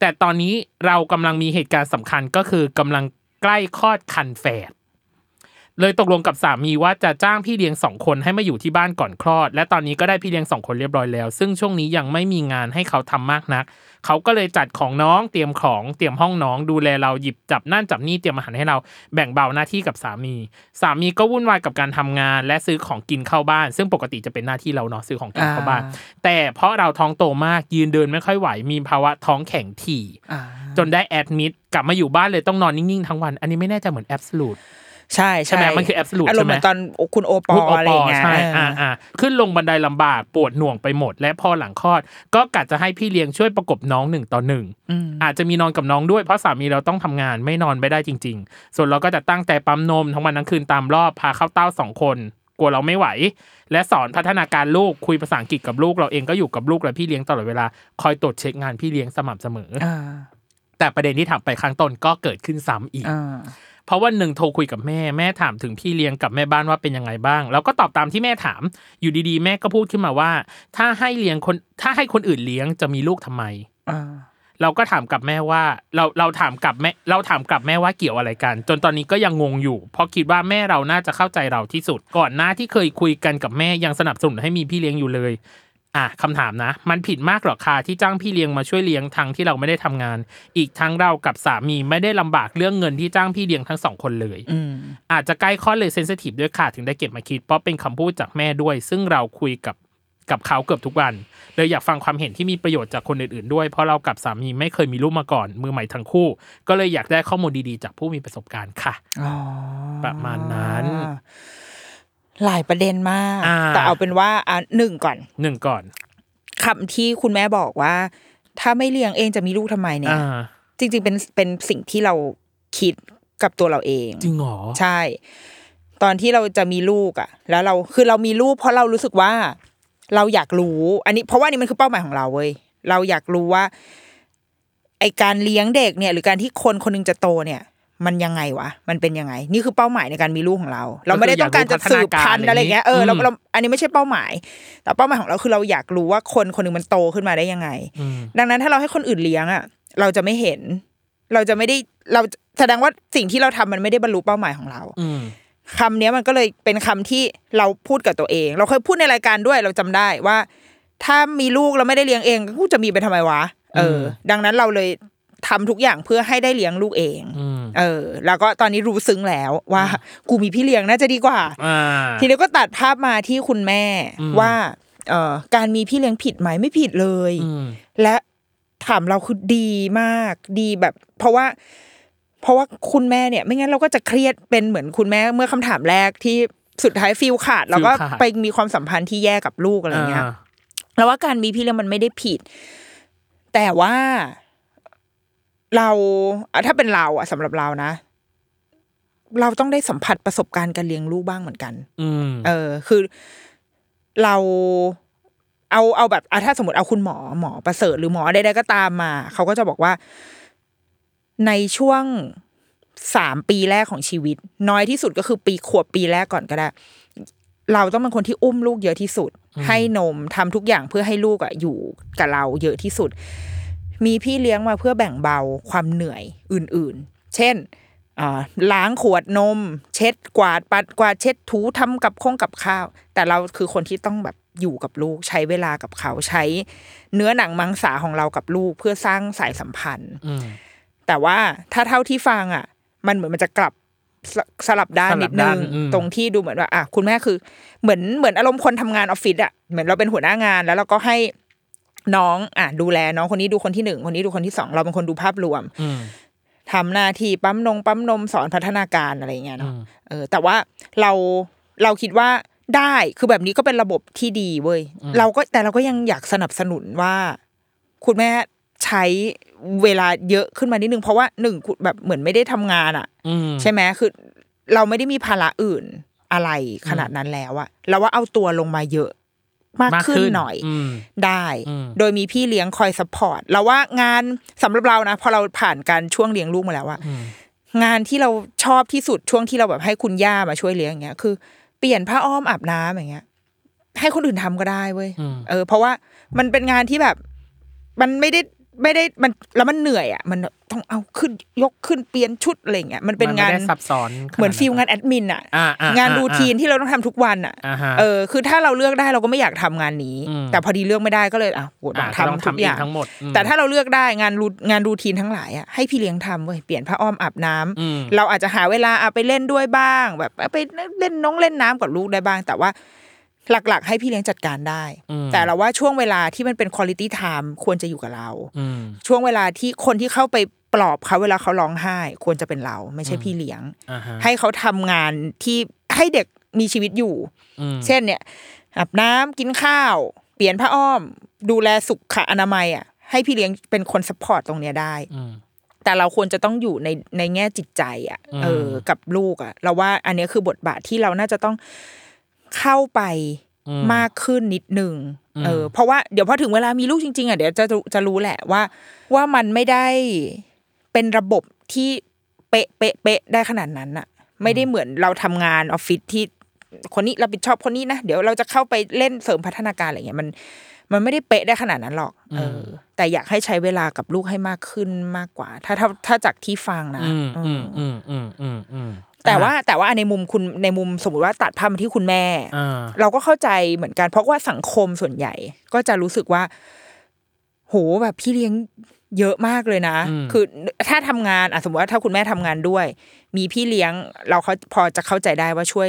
แต่ตอนนี้เรากำลังมีเหตุการณ์สำคัญก็คือกำลังใกล้คลอดคันแฝด เลยตกลงกับสามีว่าจะจ้างพี่เลี้ยงสองคนให้มาอยู่ที่บ้านก่อนคลอด และตอนนี้ก็ได้พี่เลี้ยงสองคนเรียบร้อยแล้ว ซึ่งช่วงนี้ยังไม่มีงานให้เขาทำมากนัก เขาก็เลยจัดของน้องเตรียมของเตรียมห้องน้อง ดูแลเราหยิบจับนั่นจับนี่เตรียมอาหารให้เราแบ่งเบาหน้าที่กับสามี สามีก็วุ่นวายกับการทำงาน และซื้อของกินเข้าบ้าน ซึ่งปกติจะเป็นหน้าที่เราเนาะซื้อของกินเข้าบ้านอ่าแต่เพราะเราท้องโตมากยืนเดินไม่ค่อยไหวมีภาวะท้องแข็งถี่อ่าจนได้แอดมิดกลับมาอยู่บ้านเลยต้องนอนนิ่งๆทั้งวัน อันนี้ไม่แน่ใจเหมือนแอบสูต ใช่ใช่ไหมมันคือ absolute อารมณ์เหมือนตอนคุณโอปอพูดอะไรอย่างเงี้ยใช่เออออ่าอ่าขึ้นลงบันไดลำบากปวดหน่วงไปหมด และพอหลังคลอด ก็กะจะให้พี่เลี้ยงช่วยประกบน้องหนึ่งต่อหนึ่งอืมอาจจะมีนอนกับน้องด้วยเพราะสามีเราต้องทำงานไม่นอนไม่ได้จริง ๆ ส่วนเราก็จะตั้งใจปั๊มนมทั้งวันทั้งคืนตามรอบพาเข้าเต้าสองคนกลัวเราไม่ไหว และสอนพัฒนาการลูกคุยภาษาอังกฤษกับลูกเราเองก็อยู่กับลูกและพี่เลี้ยงตลอดเวลาคอยตรวจเช็คงานพี่เลี้ยงสม่ำเสมอออ่าแต่ประเด็นที่ถามไปข้างต้นก็เกิดขึ้นซ้ำอีกอ่า เพราะวันหนึ่งโทรคุยกับแม่แม่ถามถึงพี่เลี้ยงกับแม่บ้านว่าเป็นยังไงบ้าง แล้วก็ตอบตามที่แม่ถาม อยู่ดีๆ แม่ก็พูดขึ้นมาว่า ถ้าให้เลี้ยงคนถ้าให้คนอื่นเลี้ยงจะมีลูกทำไมอ่าเราก็ถามกับแม่ว่า เราเราถามกับแม่เราถามกับแม่ว่าเกี่ยวอะไรกัน จนตอนนี้ก็ยังงงอยู่ เพราะคิดว่าแม่เราน่าจะเข้าใจเราที่สุด ก่อนหน้าที่เคยคุยกันกับแม่ยังสนับสนุนให้มีพี่เลี้ยงอยู่เลย อะคำถามนะ มันผิดมากหรอคะที่จ้างพี่เลี้ยงมาช่วยเลี้ยงทั้งที่เราไม่ได้ทำงาน อีกทั้งเรากับสามีไม่ได้ลำบากเรื่องเงินที่จ้างพี่เลี้ยงทั้งสองคนเลยอืมอาจจะใกล้ข้อเลยเซนซิทีฟด้วยค่ะถึงได้เก็บมาคิด เพราะเป็นคำพูดจากแม่ด้วย ซึ่งเราคุยกับกับเขาเกือบทุกวัน เลยอยากฟังความเห็นที่มีประโยชน์จากคนอื่นๆด้วย เพราะเรากับสามีไม่เคยมีลูกมาก่อน มือใหม่ทั้งคู่ ก็เลยอยากได้ข้อมูลดีๆ จากผู้มีประสบการณ์ค่ะอ๋อประมาณนั้น หลายประเด็นมาก อ่า แต่เอาเป็นว่าอะหนึ่งก่อนหนึ่งก่อนคำที่คุณแม่บอกว่า ถ้าไม่เลี้ยงเองจะมีลูกทำไมเนี่ย อ่าจริง ๆ เป็นเป็นสิ่งที่เราคิดกับตัวเราเอง จริงเหรอ ใช่ ตอนที่เราจะมีลูกอะ แล้วเราคือเรามีลูกเพราะเรารู้สึกว่า เราอยากรู้ อันนี้เพราะว่านี่มันคือเป้าหมายของเราเว้ยเราอยากรู้ว่า ไอการเลี้ยงเด็กเนี่ย หรือการที่คนคนหนึงจะโตเนี่ย มันยังไงวะ มันเป็นยังไง นี่คือเป้าหมายในการมีลูกของเรา เราไม่ได้ต้องการจะสืบพันธุ์อะไรเงี้ยเออเราเราอันนี้ไม่ใช่เป้าหมาย แต่เป้าหมายของเราคือเราอยากรู้ว่าคนคนหนึงมันโตขึ้นมาได้ยังไงอืมดังนั้นถ้าเราให้คนอื่นเลี้ยงอะ เราจะไม่เห็น เราจะไม่ได้เราแสดงว่าสิ่งที่เราทำมันไม่ได้บรรลุเป้าหมายของเรา อืมคำเนี้ยมันก็เลยเป็นคำที่เราพูดกับตัวเอง เราเคยพูดในรายการด้วยเราจำได้ว่า ถ้ามีลูกเราไม่ได้เลี้ยงเองกูจะมีไปทำไมวะเออ ดังนั้นเราเลย ทำทุกอย่างเพื่อให้ได้เลี้ยงลูกเองอืมเออ แล้วก็ตอนนี้รู้ซึ้งแล้วว่า กูมีพี่เลี้ยงน่าจะดีกว่าอ่าทีนี้ก็ตัดภาพมาที่คุณแม่อืมว่า เอ่อการมีพี่เลี้ยงผิดไหมไม่ผิดเลยอืมและถามเราคือดีมากดีแบบ เพราะว่า เพราะว่าคุณแม่เนี่ย ไม่งั้นเราก็จะเครียดเป็นเหมือนคุณแม่เมื่อคำถามแรกที่สุดท้ายฟิลขาดแล้วก็ฟีลขาดไปมีความสัมพันธ์ที่แย่กับลูกอะไรเงี้ยแล้วว่าการมีพี่เลี้ยงมันไม่ได้ผิด แต่ว่า เราอะถ้าเป็นเราอะสำหรับเรานะ เราต้องได้สัมผัสประสบการณ์การเลี้ยงลูกบ้างเหมือนกัน อืมเออ คือเราเอาเอาแบบอะถ้าสมมติเอาคุณหมอหมอประเสริฐหรือหมอใดๆก็ตามมา เขาก็จะบอกว่า ในช่วงสามปีแรกของชีวิต น้อยที่สุดก็คือปีขวบปีแรกก่อนก็ได้ เราต้องเป็นคนที่อุ้มลูกเยอะที่สุด ให้นมทำทุกอย่างเพื่อให้ลูกอะอยู่กับเราเยอะที่สุด มีพี่เลี้ยงมาเพื่อแบ่งเบาความเหนื่อยอื่นๆ เช่นอ่าล้างขวดนม เช็ดกวาดปัดกวาดเช็ดถูทำกับข้องกับข้าว แต่เราคือคนที่ต้องแบบอยู่กับลูก ใช้เวลากับเขาใช้ เนื้อหนังมังสาของเรากับลูกเพื่อสร้างสายสัมพันธ์อืมแต่ว่าถ้าเท่าที่ฟังอะ มันเหมือนมันจะกลับสสลับด้านสลับนิดนึด้างนอืมตรงที่ดูเหมือนว่าอะคุณแม่คือ เหมือนเหมือนอารมณ์คนทำงานออฟฟิศอะเหมือนเราเป็นหัวหน้างานแล้วเราก็ให้ น้องอะดูแลน้องคนนี้ดูคนที่หนึ่งคนนี้ดูคนที่สองเราเป็นคนดูภาพรวมอืมทำหน้าที่ปั๊มนงปั๊มนมสอนพัฒนาการอะไรอย่างเงี้ยอืเนาะมเออ แต่ว่าเราเราคิดว่าได้คือแบบนี้ก็เป็นระบบที่ดีเว้ยเราก็แต่เราก็ยังอยากสนับสนุนว่า คุณแม่ใช้เวลาเยอะขึ้นมานิดนึง เพราะว่าหนึ่งคุณแบบเหมือนไม่ได้ทำงานอะอืมใช่ไหมคือ เราไม่ได้มีภาระอื่นอะไรขนาดนั้นแล้วอะเราว่าเอาตัวลงมาเยอะ มากมากขึ้นขึ้นหน่อยอืมได้อืมโดยมีพี่เลี้ยงคอย support เราว่างานสำหรับเรานะพอเราผ่านการช่วงเลี้ยงลูกมาแล้วอะอืมงานที่เราชอบที่สุดช่วงที่เราแบบให้คุณย่ามาช่วยเลี้ยงอย่างเงี้ย คือเปลี่ยนผ้าอ้อมอาบน้ำอย่างเงี้ย ให้คนอื่นทำก็ได้เว้ยอืมเออ เพราะว่ามันเป็นงานที่แบบ มันไม่ได้ ไม่ได้มันแล้วมันเหนื่อยอะมันต้องเอาขึ้นยกขึ้นเปลี่ยนชุดอะไรเงี้ยมันเป็นมังานไม่ได้ซับซ้อนเหมือนฟิลงานแอดมินอะอ่าอ่งานรูทีนที่เราต้องทำทุกวันอะอ่าฮะเออคือถ้าเราเลือกได้เราก็ไม่อยากทำงานนี้อืมแต่พอดีเลือกไม่ได้ก็เลยอะโหต้อ่าองก็ต้องทำทุกอย่างทำเองทั้งหมดอืมแต่ถ้าเราเลือกได้งานรูงานรูทีนทั้งหลายอะให้พี่เลี้ยงทำเว้ยเปลี่ยนผ้าอ้อมอาบน้ำอืมเราอาจจะหาเวลาเอาไปเล่นด้วยบ้าง แบบไปเล่นน้องเล่นน้ำกับลูกได้บ้าง แต่ว่า หลักๆ ให้พี่เลี้ยงจัดการได้อืมแต่เราว่าช่วงเวลาที่มันเป็นคุณ i t y time ควรจะอยู่กับเราอืมช่วงเวลาที่คนที่เข้าไปปลอบเขาเวลาเขาร้องไห้ ควรจะเป็นเรา ไม่ใช่พี่เลี้ยงอ่าฮะให้เขาทำงานที่ให้เด็กมีชีวิตอยู่อืมเช่นเนี่ยอาบน้ำกินข้าว เปลี่ยนผ้าอ้อม ดูแลสุขอนามัยอะให้พี่เลี้ยงเป็นคนสปอร์ตตรงเนี้ยได้อืมแต่เราควรจะต้องอยู่ในในแง่จิตใจ อะอืมเออ กับลูกอะ เราว่าอันเนี้ยคือบทบาทที่เราน่าจะต้อง เข้าไปอืมมากขึ้นนิดนึงอืมเออเพราะว่าเดี๋ยวพอถึงเวลามีลูกจริงๆอะเดี๋ยวจะจะรู้แหละว่า ว่ามันไม่ได้เป็นระบบที่เป๊ะเป๊ะเป๊ะได้ขนาดนั้นอะ ไม่ได้เหมือนเราทำงานออฟฟิศที่คนนี้รับผิดชอบคนนี้นะเดี๋ยวเราจะเข้าไปเล่นเสริมพัฒนาการอะไรเงี้ยมัน มันไม่ได้เป๊ะได้ขนาดนั้นหรอกเออ แต่อยากให้ใช้เวลากับลูกให้มากขึ้นมากกว่า ถ้าถ้าถ้าจากที่ฟังนะอืมเออือมอืมอืมอืมอืม แต่ว่าแต่ว่าในมุมคุณในมุมสมมติว่าตัดภาพมาที่คุณแม่อ่าเราก็เข้าใจเหมือนกัน เพราะว่าสังคมส่วนใหญ่ ก็จะรู้สึกว่า โหแบบพี่เลี้ยงเยอะมากเลยนะ คือถ้าทำงานอะสมมติว่าถ้าคุณแม่ทำงานด้วย มีพี่เลี้ยง เราเขาพอจะเข้าใจได้ว่าช่วย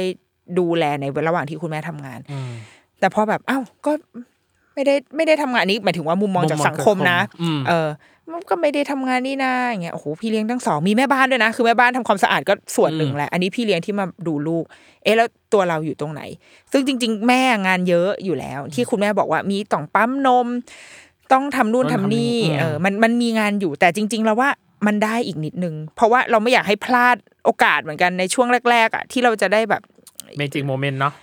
ดูแลในระหว่างที่คุณแม่ทำงานอืมแต่พอแบบอ้าวก็ไม่ได้ไม่ได้ทำงานนี้หมายถึงว่ามุมมองจากมุมมองสังคมนะสังคมอืมเออ มันก็ไม่ได้ทำงานนี่นาอย่างเงี้ยโอ้โหพี่เลี้ยงทั้งสองมีแม่บ้านด้วยนะ คือแม่บ้านทำความสะอาดก็ส่วนหนึ่งแหละอันนี้พี่เลี้ยงที่มาดูลูก เอ๊ะแล้วตัวเราอยู่ตรงไหน ซึ่งจริง ๆ แม่งานเยอะอยู่แล้ว ที่คุณแม่บอกว่ามีต้องปั๊มนม ต้องทำนู่นต้ทำองทำนี่นี่อืมเออมันมันมีงานอยู่แต่จริง ๆ แล้วว่ามันได้อีกนิดนึง เพราะว่าเราไม่อยากให้พลาดโอกาสเหมือนกันในช่วงแรก ๆอะที่เราจะได้แบบmagic moment เนาะ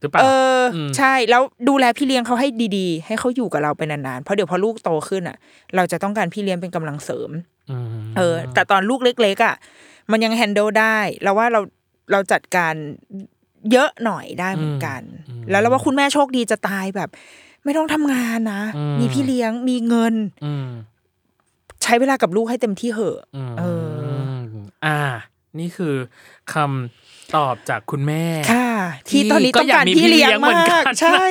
หรือเปล่าเอออมใช่แล้วดูแลพี่เลี้ยงเขาให้ดีๆ ให้เขาอยู่กับเราไปนานๆเพราะเดี๋ยวพอลูกโตขึ้นอะ เราจะต้องการพี่เลี้ยงเป็นกำลังเสริมมเออ แต่ตอนลูกเล็กๆอะมันยัง handle ได้เราว่าเราเราจัดการเยอะหน่อยได้เหมือนกัน แล้วเราว่าคุณแม่โชคดีจะตายแบบ ไม่ต้องทำงานนะมีพี่เลี้ยงมีเงินอืมใช้เวลากับลูกให้เต็มที่เหอะอืมเออ อ่า นี่คือคำตอบจากคุณแม่ค่ะ ที่ตอนนี้ก็ต้องอยากการมีพี่เลี้ยงพี่เลี้ยงเหมืมาอนกันกใช่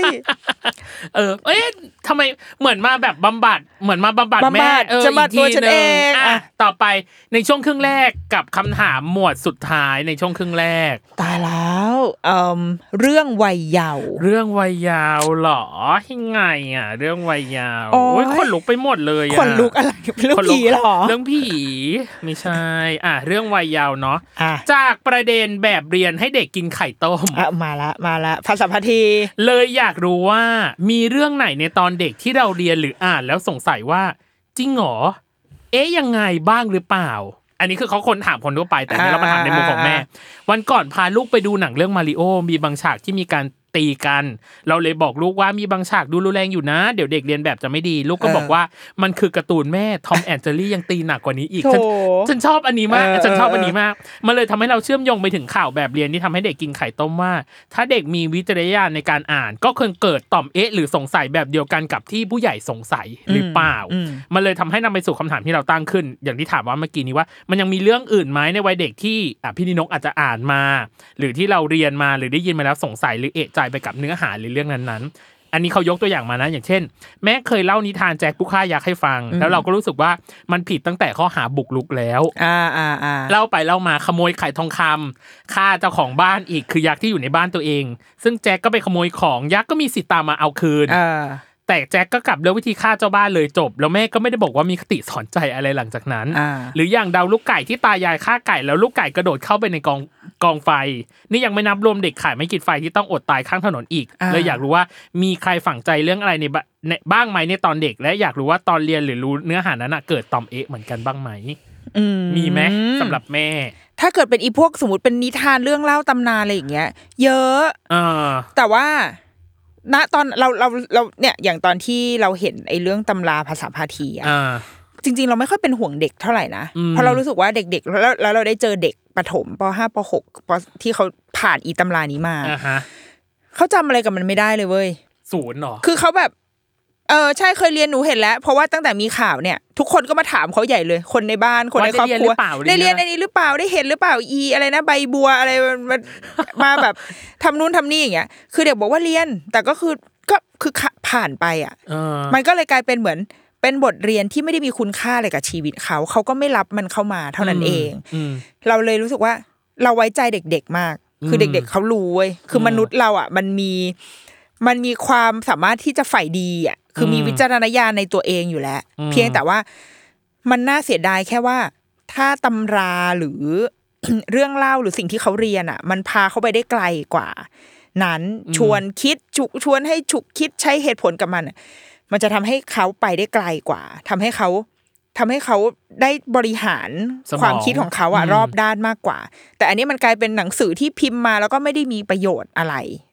เออ เอ๊ะทำไมเหมือนมาแบบบำบัด เหมือนมาบำบัดบำบัดแม่เออจะมาอีกทีตัวฉันหเอนึ่งอะอะต่อไปในช่วงครึ่งแรกกับคำถามหมวดสุดท้ายในช่วงครึ่งแรก ตายแล้วเอ่มเรื่องวัยเยาว์เรื่องวัยยาวเหรอยังไงอะ เรื่องวัยยาวโอ๊ยโอ้ยขนลุกไปหมดเลยอะขนลุกอะไรเรื่องขนลุกผีเหรอเรื่องผีไม่ใช่ อะ เรื่องวัยยาวเนาะอะจากประเด็นแบบเรียนให้เด็กกินไข่ต้มอะมาละมาละภาษาพทีเลยอยากรู้ว่ามีเรื่องไหนในตอนเด็กที่เราเรียนหรืออ่านแล้วสงสัยว่า จริงเหรอเอ๊ยยังไงบ้างหรือเปล่า อันนี้คือเขาคนถามคนทั่วไปแต่อันเรามาถามในมุมของแม่ วันก่อนพาลูกไปดูหนังเรื่องมาริโอมีบางฉากที่มีการ ตีกัน เราเลยบอกลูกว่ามีบางฉากดูรุนแรงอยู่นะ เดี๋ยวเด็กเรียนแบบจะไม่ดี ลูกก็เออบอกว่ามันคือการ์ตูนแม่ทอมแอนเจอรี่ยังตีหนักกว่านี้อีกโถฉันฉันชอบอันนี้มากเออฉันชอบเอออันนี้มาก มันเลยทำให้เราเชื่อมโยงไปถึงข่าวแบบเรียนที่ทำให้เด็กกินไข่ต้มว่า ถ้าเด็กมีวิจารณญาณในการอ่าน ก็คงเกิดต่อมเอ๊ะหรือสงสัยแบบเดียวกันกับที่ผู้ใหญ่สงสัยหรือเปล่าอืมมันเลยทำให้นำไปสู่คำถามที่เราตั้งขึ้น อย่างที่ถามว่าเมื่อกี้นี้ว่า มันยังมีเรื่องอื่นไหมในวัยเด็กที่อะพี่นินกอาจจะอ่านมา หรือที่เราเรียนมาหรือได้ยินมาแล้วสงสัยหรือเอะใจไปกับเนื้อหาหรือเรื่องนั้นๆ อันนี้เขายกตัวอย่างมานะ อย่างเช่น แม่เคยเล่านิทานแจ็คผู้ฆ่ายักษ์ให้ฟัง แล้วเราก็รู้สึกว่ามันผิดตั้งแต่ข้อหาบุกรุกแล้วอ่าอ่าอ่าเล่าไปเล่ามาขโมยไข่ทองคำฆ่าเจ้าของบ้านอีกคือยักษ์ที่อยู่ในบ้านตัวเอง ซึ่งแจ็คก็ไปขโมยของยักษ์ก็มีสิทธิ์ตามมาเอาคืนอ่า แต่แจ็คก็กลับเลือกวิธีฆ่าเจ้าบ้านเลยจบ แล้วแม่ก็ไม่ได้บอกว่ามีคติสอนใจอะไรหลังจากนั้นอ่าหรืออย่างดาวลูกไก่ที่ตายายฆ่าไก่แล้วลูกไก่กระโดดเข้าไปในกองกองไฟ นี่ยังไม่นับรวมเด็กขายไม่กินไฟที่ต้องอดตายข้างถนนอีกอ่าเลยอยากรู้ว่ามีใครฝังใจเรื่องอะไรในบ้าในบ้างไหมในตอนเด็ก และอยากรู้ว่าตอนเรียนหรือรู้เนื้อหานั้นน่ะเกิดตอมเอะเหมือนกันบ้างไหมอืมีไหมสำหรับแม่ ถ้าเกิดเป็นอีพวกสมมติเป็นนิทานเรื่องเล่าตำนานอะไรอย่างเงี้ย เยอะเออแต่ว่า ณตอนเราเราเราเนี่ยอย่างตอนที่เราเห็นไอ้เรื่องตำราภาษาพาทีอะอ่าจริง ๆ เราไม่ค่อยเป็นห่วงเด็กเท่าไหร่นะอืมเพราะเรารู้สึกว่าเด็ก ๆ แล้วแล้วเราได้เจอเด็กประถมปห้าปหกปที่เขาผ่านอีตำรานี้มาอ่าฮะเขาจำอะไรกับมันไม่ได้เลยเว้ยศูนย์เหรอคือเขาแบบ เออใช่เคยเรียนหนูเห็นแล้ว เพราะว่าตั้งแต่มีข่าวเนี่ย ทุกคนก็มาถามเขาใหญ่เลย คนในบ้านคนในครอบครัวว่าได้ได้เรีเรียยนนหรือเปล่าอันนี้หรือเปล่าได้เห็นหรือเปล่าอีอะไรนะใบบัวอะไรมามาแบบทำนู่นทำนี่อย่างเงี้ยคือเด็กบอกว่าเรียน แต่ก็คือก็คือผ่านไปอะเออมันก็เลยกลายเป็นเหมือนเป็นบทเรียนที่ไม่ได้มีคุณค่าอะไรกับชีวิตเขา เขาก็ไม่รับมันเข้ามาเท่านั้นเองอืมเราเลยรู้สึกว่า เราไว้ใจเด็กๆมาก คืออืมเด็ก ๆเขารู้เว้ยคือมนุษย์เราอะ มันมีมันมีความสามารถที่จะใฝ่ดีอะ คือมีอืมวิจารณญาณในตัวเองอยู่แล้วอืมเพียงแต่ว่ามันน่าเสียดายแค่ว่า ถ้าตำราหรือเรื่องเล่าหรือสิ่งที่เขาเรียนอะ มันพาเขาไปได้ไกลกว่า นั้นชวนคิดฉุชวนให้ฉุกคิดใช้เหตุผลกับมันอะมันจะทำให้เขาไปได้ไกลกว่าทำให้เขาทำให้เขาได้บริหารสมองความคิดของเขาอะอืมรอบด้านมากกว่า แต่อันนี้มันกลายเป็นหนังสือที่พิมพ์มาแล้วก็ไม่ได้มีประโยชน์อะไรอืม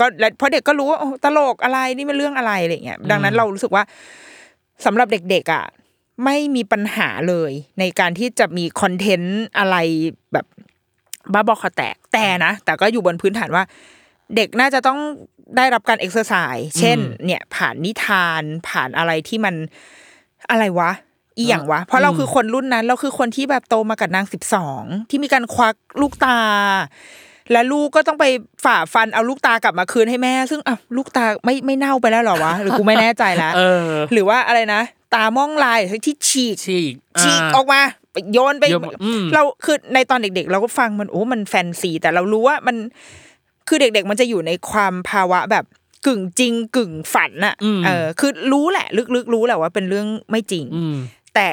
ก็แล้วเพราะเด็กก็รู้ว่าโอ้ตลกอะไรนี่มันเรื่องอะไรอะไรเงี้ยดังนั้นเรารู้สึกว่าสำหรับเด็กๆอะไม่มีปัญหาเลยในการที่จะมีคอนเทนต์อะไรแบบบ้าบอคอแตกแต่นะ แต่ก็อยู่บนพื้นฐานว่า เด็กน่าจะต้องได้รับการเอ็กซ์ไซส์เช่น เนี่ยผ่านนิทานผ่านอะไรที่มันอะไรวะอีหยังวะ เพราะเราคือคนรุ่นนั้น เราคือคนที่แบบโตมากับนางสิบสองที่มีการควักลูกตา และลูกก็ต้องไปฝ่าฟันเอาลูกตากลับมาคืนให้แม่ ซึ่งอะลูกตาไม่ไม่เน่าไปแล้วเหรอวะหรือกูไม่แน่ใจแล้วเออหรือว่าอะไรนะ ตาม่องล่ายที่ฉีกฉีกฉีกาออกมาโยนไปโยนอืมเราคือในตอนเด็ก ๆ เราก็ฟังมันโอ้มันแฟนซี แต่เรารู้ว่ามันคือเด็ก ๆ มันจะอยู่ในความภาวะแบบกึ่งจริงกึ่งฝันน่ะอืมเออคือรู้แหละ ลึกๆรู้แหละว่าเป็นเรื่องไม่จริงอืมแต่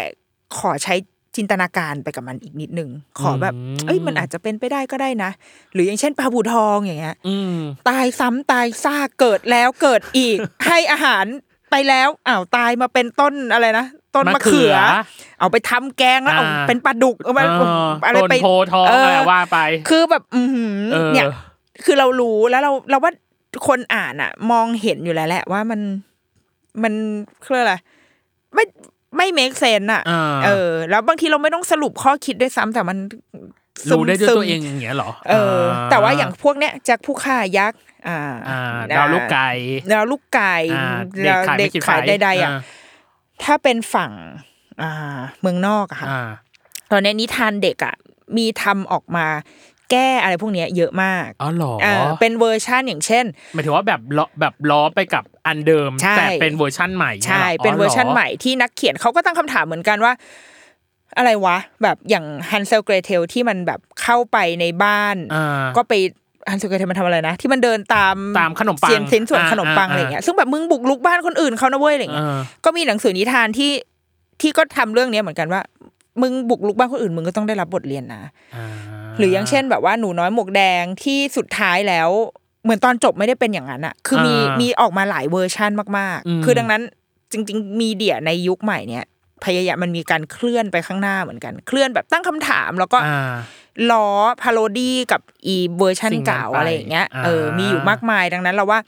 ขอใช้ จินตนาการไปกับมันอีกนิดนึง ขอแบบอืมเอ้ยมันอาจจะเป็นไปได้ก็ได้นะ หรืออย่างเช่นปลาบูทองอย่างเงี้ยอืมตายซ้ำตายซากเกิดแล้วเกิดอีก ให้อาหารไปแล้วอ้าวตายมาเป็นต้นอะไรนะต้นมะเขือมะเขือเอาไปทำแกงแล้วเอาอ่าเป็นปลาดุกเอามาเอออะไรต้นไปโพธิ์ทองเอะไรว่าไป คือแบบอือหือเออเนี่ย คือเรารู้แล้วเราเราว่าคนอ่านอะ มองเห็นอยู่แล้วแหละว่ามันมันคืออะไรไม่ ไม่ make sense อะอ่าเออ แล้วบางทีเราไม่ต้องสรุปข้อคิดด้วยซ้ำแต่มันซึมรู้ได้ด้วยซึมตัวเองอย่างเงี้ยเหรอ เออ แต่ว่าอย่างพวกเนี้ยแจ็คผู้ฆ่ายักษ์อ่าอ่าดาวลูกไก่ดาวลูกไก่อ่าดาวเด็เด็กกขายขายไม่คิดใดๆอะอ่าถ้าเป็นฝั่ง อ่า เมืองนอกอะค่ะอ่าตอนนี้นิทานเด็กอะมีทำออกมา แก้อะไรพวกเนี้ยเยอะมากอ๋อเหรอเออเป็นเวอร์ชันอย่างเช่นหมายถึงว่าแบบล้อแบบล้อไปกับอันเดิมใช่แต่เป็นเวอร์ชั่นใหม่ใช่เป็นเวอร์ชันหใหม่ที่นักเขียนเขาก็ตั้งคำถามเหมือนกันว่าอะไรวะ แบบอย่างฮันเซลเกรเทลที่มันแบบเข้าไปในบ้านอ่าก็ไปฮันเซลเกรเทลมันทำอะไรนะ ที่มันเดินตามตามขนมปังเสียนสินส่วนอ่าขนมปังอ่าอะไรอย่างเงี้ยซึ่งแบบมึงบุกลุกบ้านคนอื่นเขานะเว้ยอะไรอย่างเงี้ยอ่าก็มีหนังสือนิทานที่ที่ก็ทำเรื่องเนี้ยเหมือนกันว่า มึงบุกลุกบ้านคนอื่น มึงก็ต้องได้รับบทเรียนนะ หรืออย่างเช่นแบบว่าหนูน้อยหมวกแดงที่สุดท้ายแล้ว เหมือนตอนจบไม่ได้เป็นอย่างนั้นอะคือมีอ่ามีมีออกมาหลายเวอร์ชั่นมากอืมๆคือดังนั้นจริง ๆ media ในยุคใหม่เนี้ยพยายามมันมีการเคลื่อนไปข้างหน้าเหมือนกัน เคลื่อนแบบตั้งคำถามแล้วก็อ่าล้อ parody กับอีเวอร์ชันสิ่งนั้นเก่าไปอะไรอย่างเงี้ยอ่าเออมีอยู่มากมายดังนั้นเราว่า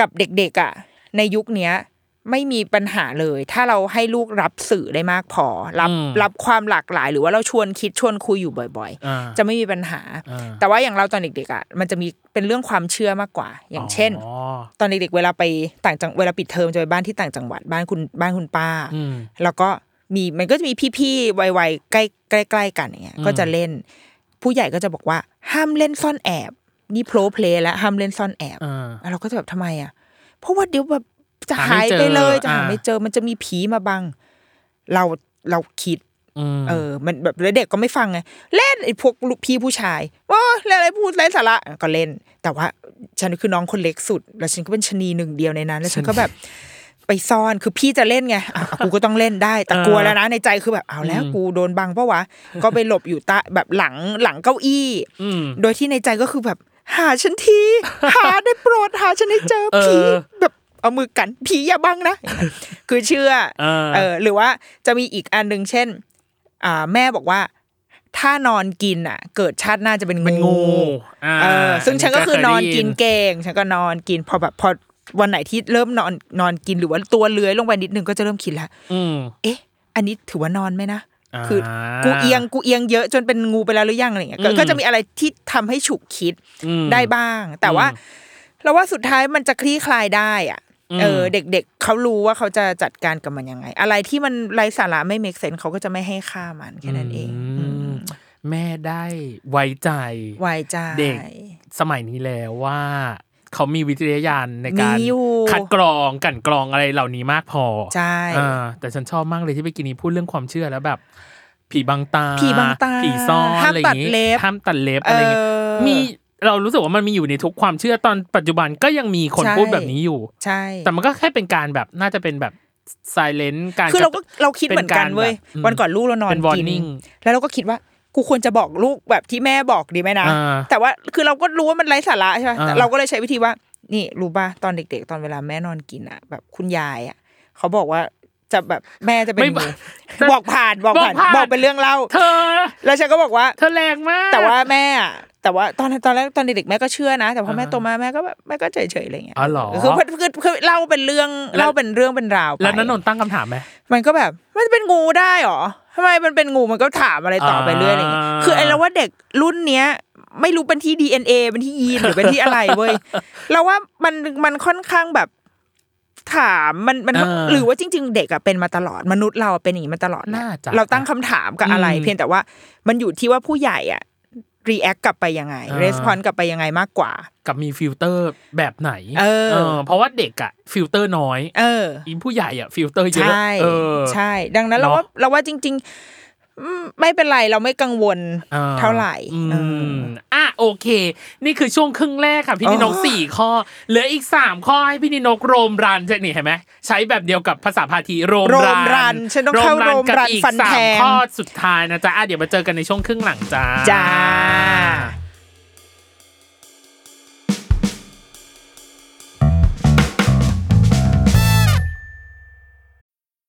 กับเด็กๆอะ ในยุคเนี้ย ไม่มีปัญหาเลย ถ้าเราให้ลูกรับสื่อได้มากพอ รับอืมรับความหลากหลาย หรือว่าเราชวนคิดชวนคุยอยู่บ่อยอ่าๆจะไม่มีปัญหาอ่าแต่ว่าอย่างเราตอนเด็กๆอะมันจะมีเป็นเรื่องความเชื่อมากกว่า อย่างเช่นอ๋อตอนเด็กๆเวลาไปต่างจังเวลาปิดเทอมจะไปบ้านที่ต่างจังหวัดบ้านคุณบ้านคุณป้าอืมแล้วก็มีมันก็จะมีพี่ๆวัยๆใกล้ใกล้ใกล้กันอย่างเงี้ยอืมก็จะเล่น ผู้ใหญ่ก็จะบอกว่าห้ามเล่นซ่อนแอบนี่ role play แล้วห้ามเล่นซ่อนแอบอ่าแล้วเราก็จะแบบทำไมอะเพราะว่าเดี๋ยวแบบ จะหาหายไม่เจอไปเลยจะหาอ่าไม่เจอ มันจะมีผีมาบัง เราเราคิดอืมเออ มันแบบแล้วเด็กก็ไม่ฟังไงเล่นไอ้พวกลูกพี่ผู้ชายว่าเล่นอะไรพูดไร้สาระก็เล่น แต่ว่าฉันคือน้องคนเล็กสุด แล้วฉันก็เป็นชะนีหนึ่งเดียวในนั้น แล้วฉันก็แบบไปซ่อนคือพี่จะเล่นไงอะกูก็ต้องเล่นได้ แต่กลัวแล้วนะในใจคือแบบเอาแล้วกูโดนบังปะวะก็ไปหลบอยู่ใต้แบบหลังหลังเก้าอี้อืมโดยที่ในใจก็คือแบบหาฉันที หาได้โปรดหาฉันให้เจอเออผีแบบ เอามือกันผีอย่าบังนะ คือเชื่อเออเออหรือว่าจะมีอีกอันหนึ่งเช่น อ่า แม่บอกว่าถ้านอนกินอะ เกิดชาติหน้าจะเป็นเป็นงูงูอ่าเออ ซึ่งฉันก็คือนอนเคยได้ยินกินเก่งฉันก็นอนกินพอแบบพอวันไหนที่เริ่มนอนนอนกินหรือว่าตัวเลื้อยลงไปนิดนึงก็จะเริ่มคิดแล้วอืมเอ๊ะ อันนี้ถือว่านอนไหมนะอ่าคือกูเอียงกูเอียงเยอะจนเป็นงูไปแล้วหรือยังอะไรเงี้ยก็อืมก็จะมีอะไรที่ทำให้ฉุกคิดอืมได้บ้าง แต่ว่าอืมเราว่าสุดท้ายมันจะคลี่คลายได้อะ เออเด็กๆเขารู้ว่าเขาจะจัดการกับมันยังไง อะไรที่มันไร้สาระไม่ make sense เขาก็จะไม่ให้ค่ามันแค่นั้นเองอืมแม่ได้ไว้ใจไว้ใจเด็กสมัยนี้แล้วว่าเขามีวิจารณญาณในการมีอยู่คัดกรองกลันกรองอะไรเหล่านี้มากพอใช่อ่าแต่ฉันชอบมากเลยที่ไปกินนี้พูดเรื่องความเชื่อแล้วแบบ ผีบังตาผีบังตาผีซ่อนห้ามอะไรอย่างงี้ตัดเล็บห้ามตัดเล็บอะไรอย่างงี้เออมี เรารู้สึกว่ามันมีอยู่ในทุกความเชื่อตอนปัจจุบันก็ยังมีคนใช่พูดแบบนี้อยู่ ใช่ แต่มันก็แค่เป็นการแบบน่าจะเป็นแบบ silent การคือเราก็เราคิดเหมือนกันเว้ยป็ารแบบวันก่อนลูกเรานอนเป็นกิน warning แล้วเราก็คิดว่ากูควรจะบอกลูกแบบที่แม่บอกดีไหมนะอ่าแต่ว่าคือเราก็รู้ว่ามันไร้สาระใช่ไหมอ่าแต่เราก็เลยใช้วิธีว่า นี่รู้ป่ะตอนเด็ก ๆ ตอนเวลาแม่นอนกินอะ แบบคุณยายอะเขาบอกว่าจะแบบแม่จะเป็นไม่งูบอกผ่านบอกผ่านบอกผ่านบอกเป็นเรื่องเล่าเธอ แล้วฉันก็บอกว่า เธอแรงมาก แต่ว่าแม่อะ แต่ว่าตอนตอนแรกตอนเด็กๆแม่ก็เชื่อนะ แต่พอแม่อ่าโตมาแม่ก็แบบแม่ก็เฉยๆอะไรเงี้ยอ๋อเหรอคือคือคือเล่าเป็นเรื่องแล้วเล่าเป็นเรื่องเป็นราวไปแล้วนันนนท์ตั้งคำถามไหมมันก็แบบมันจะเป็นงูได้หรอทำไมมันเป็นงูมันก็ถามอะไรต่อไปเรื่อยอะไรเงี้ยอ่าคือไอ้เราว่าเด็กรุ่นเนี้ยไม่รู้เป็นที่ DNA เป็นที่ยีนหรือเป็นที่อะไรเว้ยเราว่ามันมันค่อนข้างแบบถามมันมันเออหรือว่าจริง ๆ เด็กอะเป็นมาตลอดมนุษย์เราเป็นอย่างนี้มาตลอดแหละน่าจะเราตั้งคำถามกับอะไรอืมเพียงแต่ว่ามันอยู่ที่ว่าผู้ใหญ่อะ react กลับไปยังไงอ่า response กลับไปยังไงมากกว่า กับมีฟิลเตอร์แบบไหนเออเพราะว่าเด็กอะฟิลเตอร์น้อย เอออีผู้ใหญ่อะฟิลเตอร์เยอะใช่เออใช่ ดังนั้นเราเนอะว่าเราว่าจริงๆอืม ไม่เป็นไรเราไม่กังวลอ่เท่าไหร่อืเออมอะโอเค นี่คือช่วงครึ่งแรกค่ะพี่นินกโอ้สี่ข้อเหลืออีกสามข้อให้พี่นินกโรมรันใช่นี่เห็นไหมใช้แบบเดียวกับภาษาพาทีโรมโรรัมนรันฉันต้องเข้าโรมกับรันอีกฟันสาแทมงข้อสุดท้ายนะจ๊ะอะเดี๋ยวมาเจอกันในช่วงครึ่งหลังจ้าจ้า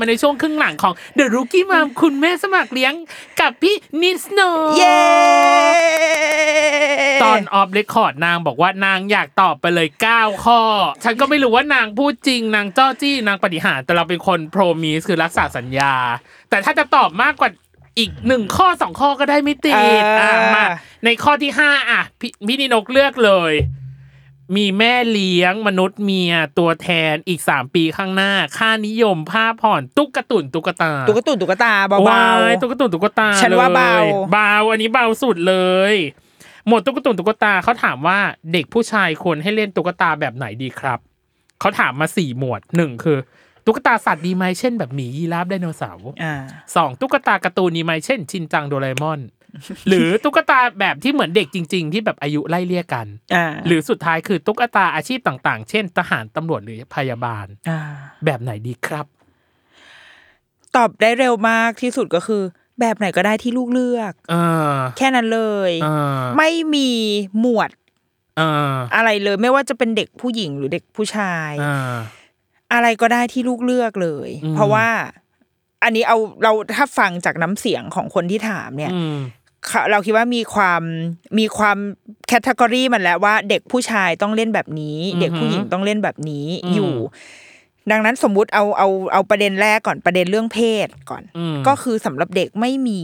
มาในช่วงครึ่งหลังของ The Rookie Mom คุณแม่สมัครเลี้ยงกับพี่นิดนกเย้ตอน off record นางบอกว่านางอยากตอบไปเลย 9 ข้อ ฉันก็ไม่รู้ว่านางพูดจริง นางจ้อจี้ นางปฏิหารย์แต่เราเป็นคนโปรมิสคือรักษาสัญญา แต่ถ้าจะตอบมากกว่าอีกหนึ่งข้อสองข้อก็ได้ไม่ติดเอออ่อะมาในข้อที่ห้าอะพี่พี่นินกเลือกเลย มีแม่เลี้ยงมนุษย์เมียตัวแทนอีกสามปีข้างหน้า ค่านิยมผ้าผ่อนตุ๊กตุ่นตุ๊กตาตุ๊กตุ่นตุ๊กตาเบาว้ยตุ๊กตุ่นตุ๊กตาฉันว่าเบาลยเบาอันนี้เบาสุดเลย หมวดตุ๊กตุ่นตุ๊กตาเขาถามว่าเด็กผู้ชายควรให้เล่นตุ๊กตาแบบไหนดีครับเขาถามมาสี่หมวดหนึ่งคือตุ๊กตาสัตว์ดีไหมเช่นแบบหมียีราฟไดโนเสาร์อ่าสองตุ๊กตาการ์ตูนดีไหมเช่นชินจังโดราเอมอน หรือตุ๊กตาแบบที่เหมือนเด็กจริง ๆ ที่แบบอายุไล่เลี่ยกันอ่าหรือสุดท้ายคือตุ๊กตาอาชีพต่าง ๆ เช่น ทหารตำรวจหรือพยาบาลอ่าแบบไหนดีครับ ตอบได้เร็วมากที่สุดก็คือ แบบไหนก็ได้ที่ลูกเลือกเออแค่นั้นเลยเออไม่มีหมวดเอออะไรเลยไม่ว่าจะเป็นเด็กผู้หญิงหรือเด็กผู้ชายเอออะไรก็ได้ที่ลูกเลือกเลยอืมเพราะว่าอันนี้เอาเราถ้าฟังจากน้ำเสียงของคนที่ถามเนี่ยอืม เขาเราคิดว่ามีความมีความแคตตากรีมันแล้วว่า เด็กผู้ชายต้องเล่นแบบนี้อือฮึเด็กผู้หญิงต้องเล่นแบบนี้อืมอยู่ ดังนั้นสมมุติเอาเอาเอาประเด็นแรกก่อนประเด็นเรื่องเพศก่อนอืมก็คือสำหรับเด็กไม่มี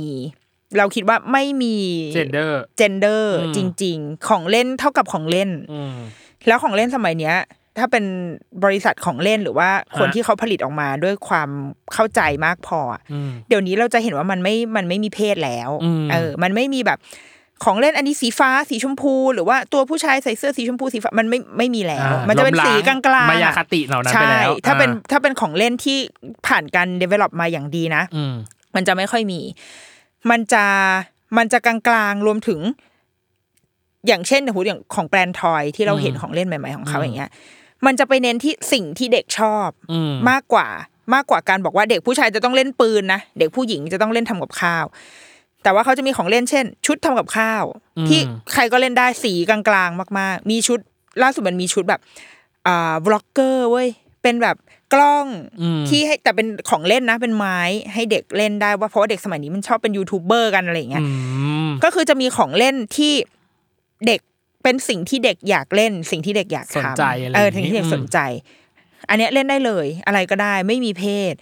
เราคิดว่าไม่มี gender เจนเดอร์อืมจริง ๆ ของเล่นเท่ากับของเล่นอืมแล้วของเล่นสมัยเนี้ย ถ้าเป็นบริษัทของเล่นหรือว่าคนฮะที่เขาผลิตออกมาด้วยความเข้าใจมากพออะอืมเดี๋ยวนี้เราจะเห็นว่ามันไม่มันไม่มีเพศแล้วอืมเออ มันไม่มีแบบของเล่นอันนี้สีฟ้าสีชมพู หรือว่าตัวผู้ชายใส่เสื้อสีชมพูสีฟ้ามันไม่ไม่มีแล้วอ่ามันจะเป็นล้มล้างสีกลางๆมายาอะคติเหล่านั้นไปใช่แล้วถ้าเป็นอ่าถ้าเป็นของเล่นที่ผ่านการ develop มาอย่างดีนะอืมมันจะไม่ค่อยมี มันจะมันจะกลางๆรวมถึง อย่างเช่นหูอย่างของแบรนด์ทอยที่เราเห็นอืมของเล่นใหม่ ๆ ของเขาอืมอย่างเงี้ย มันจะไปเน้นที่สิ่งที่เด็กชอบอืมมากกว่ามากกว่าการบอกว่าเด็กผู้ชายจะต้องเล่นปืนนะเด็กผู้หญิงจะต้องเล่นทำกับข้าว แต่ว่าเขาจะมีของเล่นเช่น ชุดทำกับข้าวอืมที่ใครก็เล่นได้สีกลางๆ มาก ๆ มีชุดล่าสุดมันมีชุดแบบอ่าบล็อกเกอร์เว้ยเป็นแบบกล้องอืมที่ให้แต่เป็นของเล่นนะ เป็นไม้ให้เด็กเล่นได้ว่าเพราะว่าเด็กสมัยนี้มันชอบเป็นยูทูบเบอร์กันอะไรอย่างเงี้ยอืมก็คือจะมีของเล่นที่เด็ก เป็นสิ่งที่เด็กอยากเล่น สิ่งที่เด็กอยากสนทำใจอะไรเอออย่างงี้สิ่งที่เด็กอืมสนใจ อันเนี้ยเล่นได้เลย อะไรก็ได้ไม่มีเพศ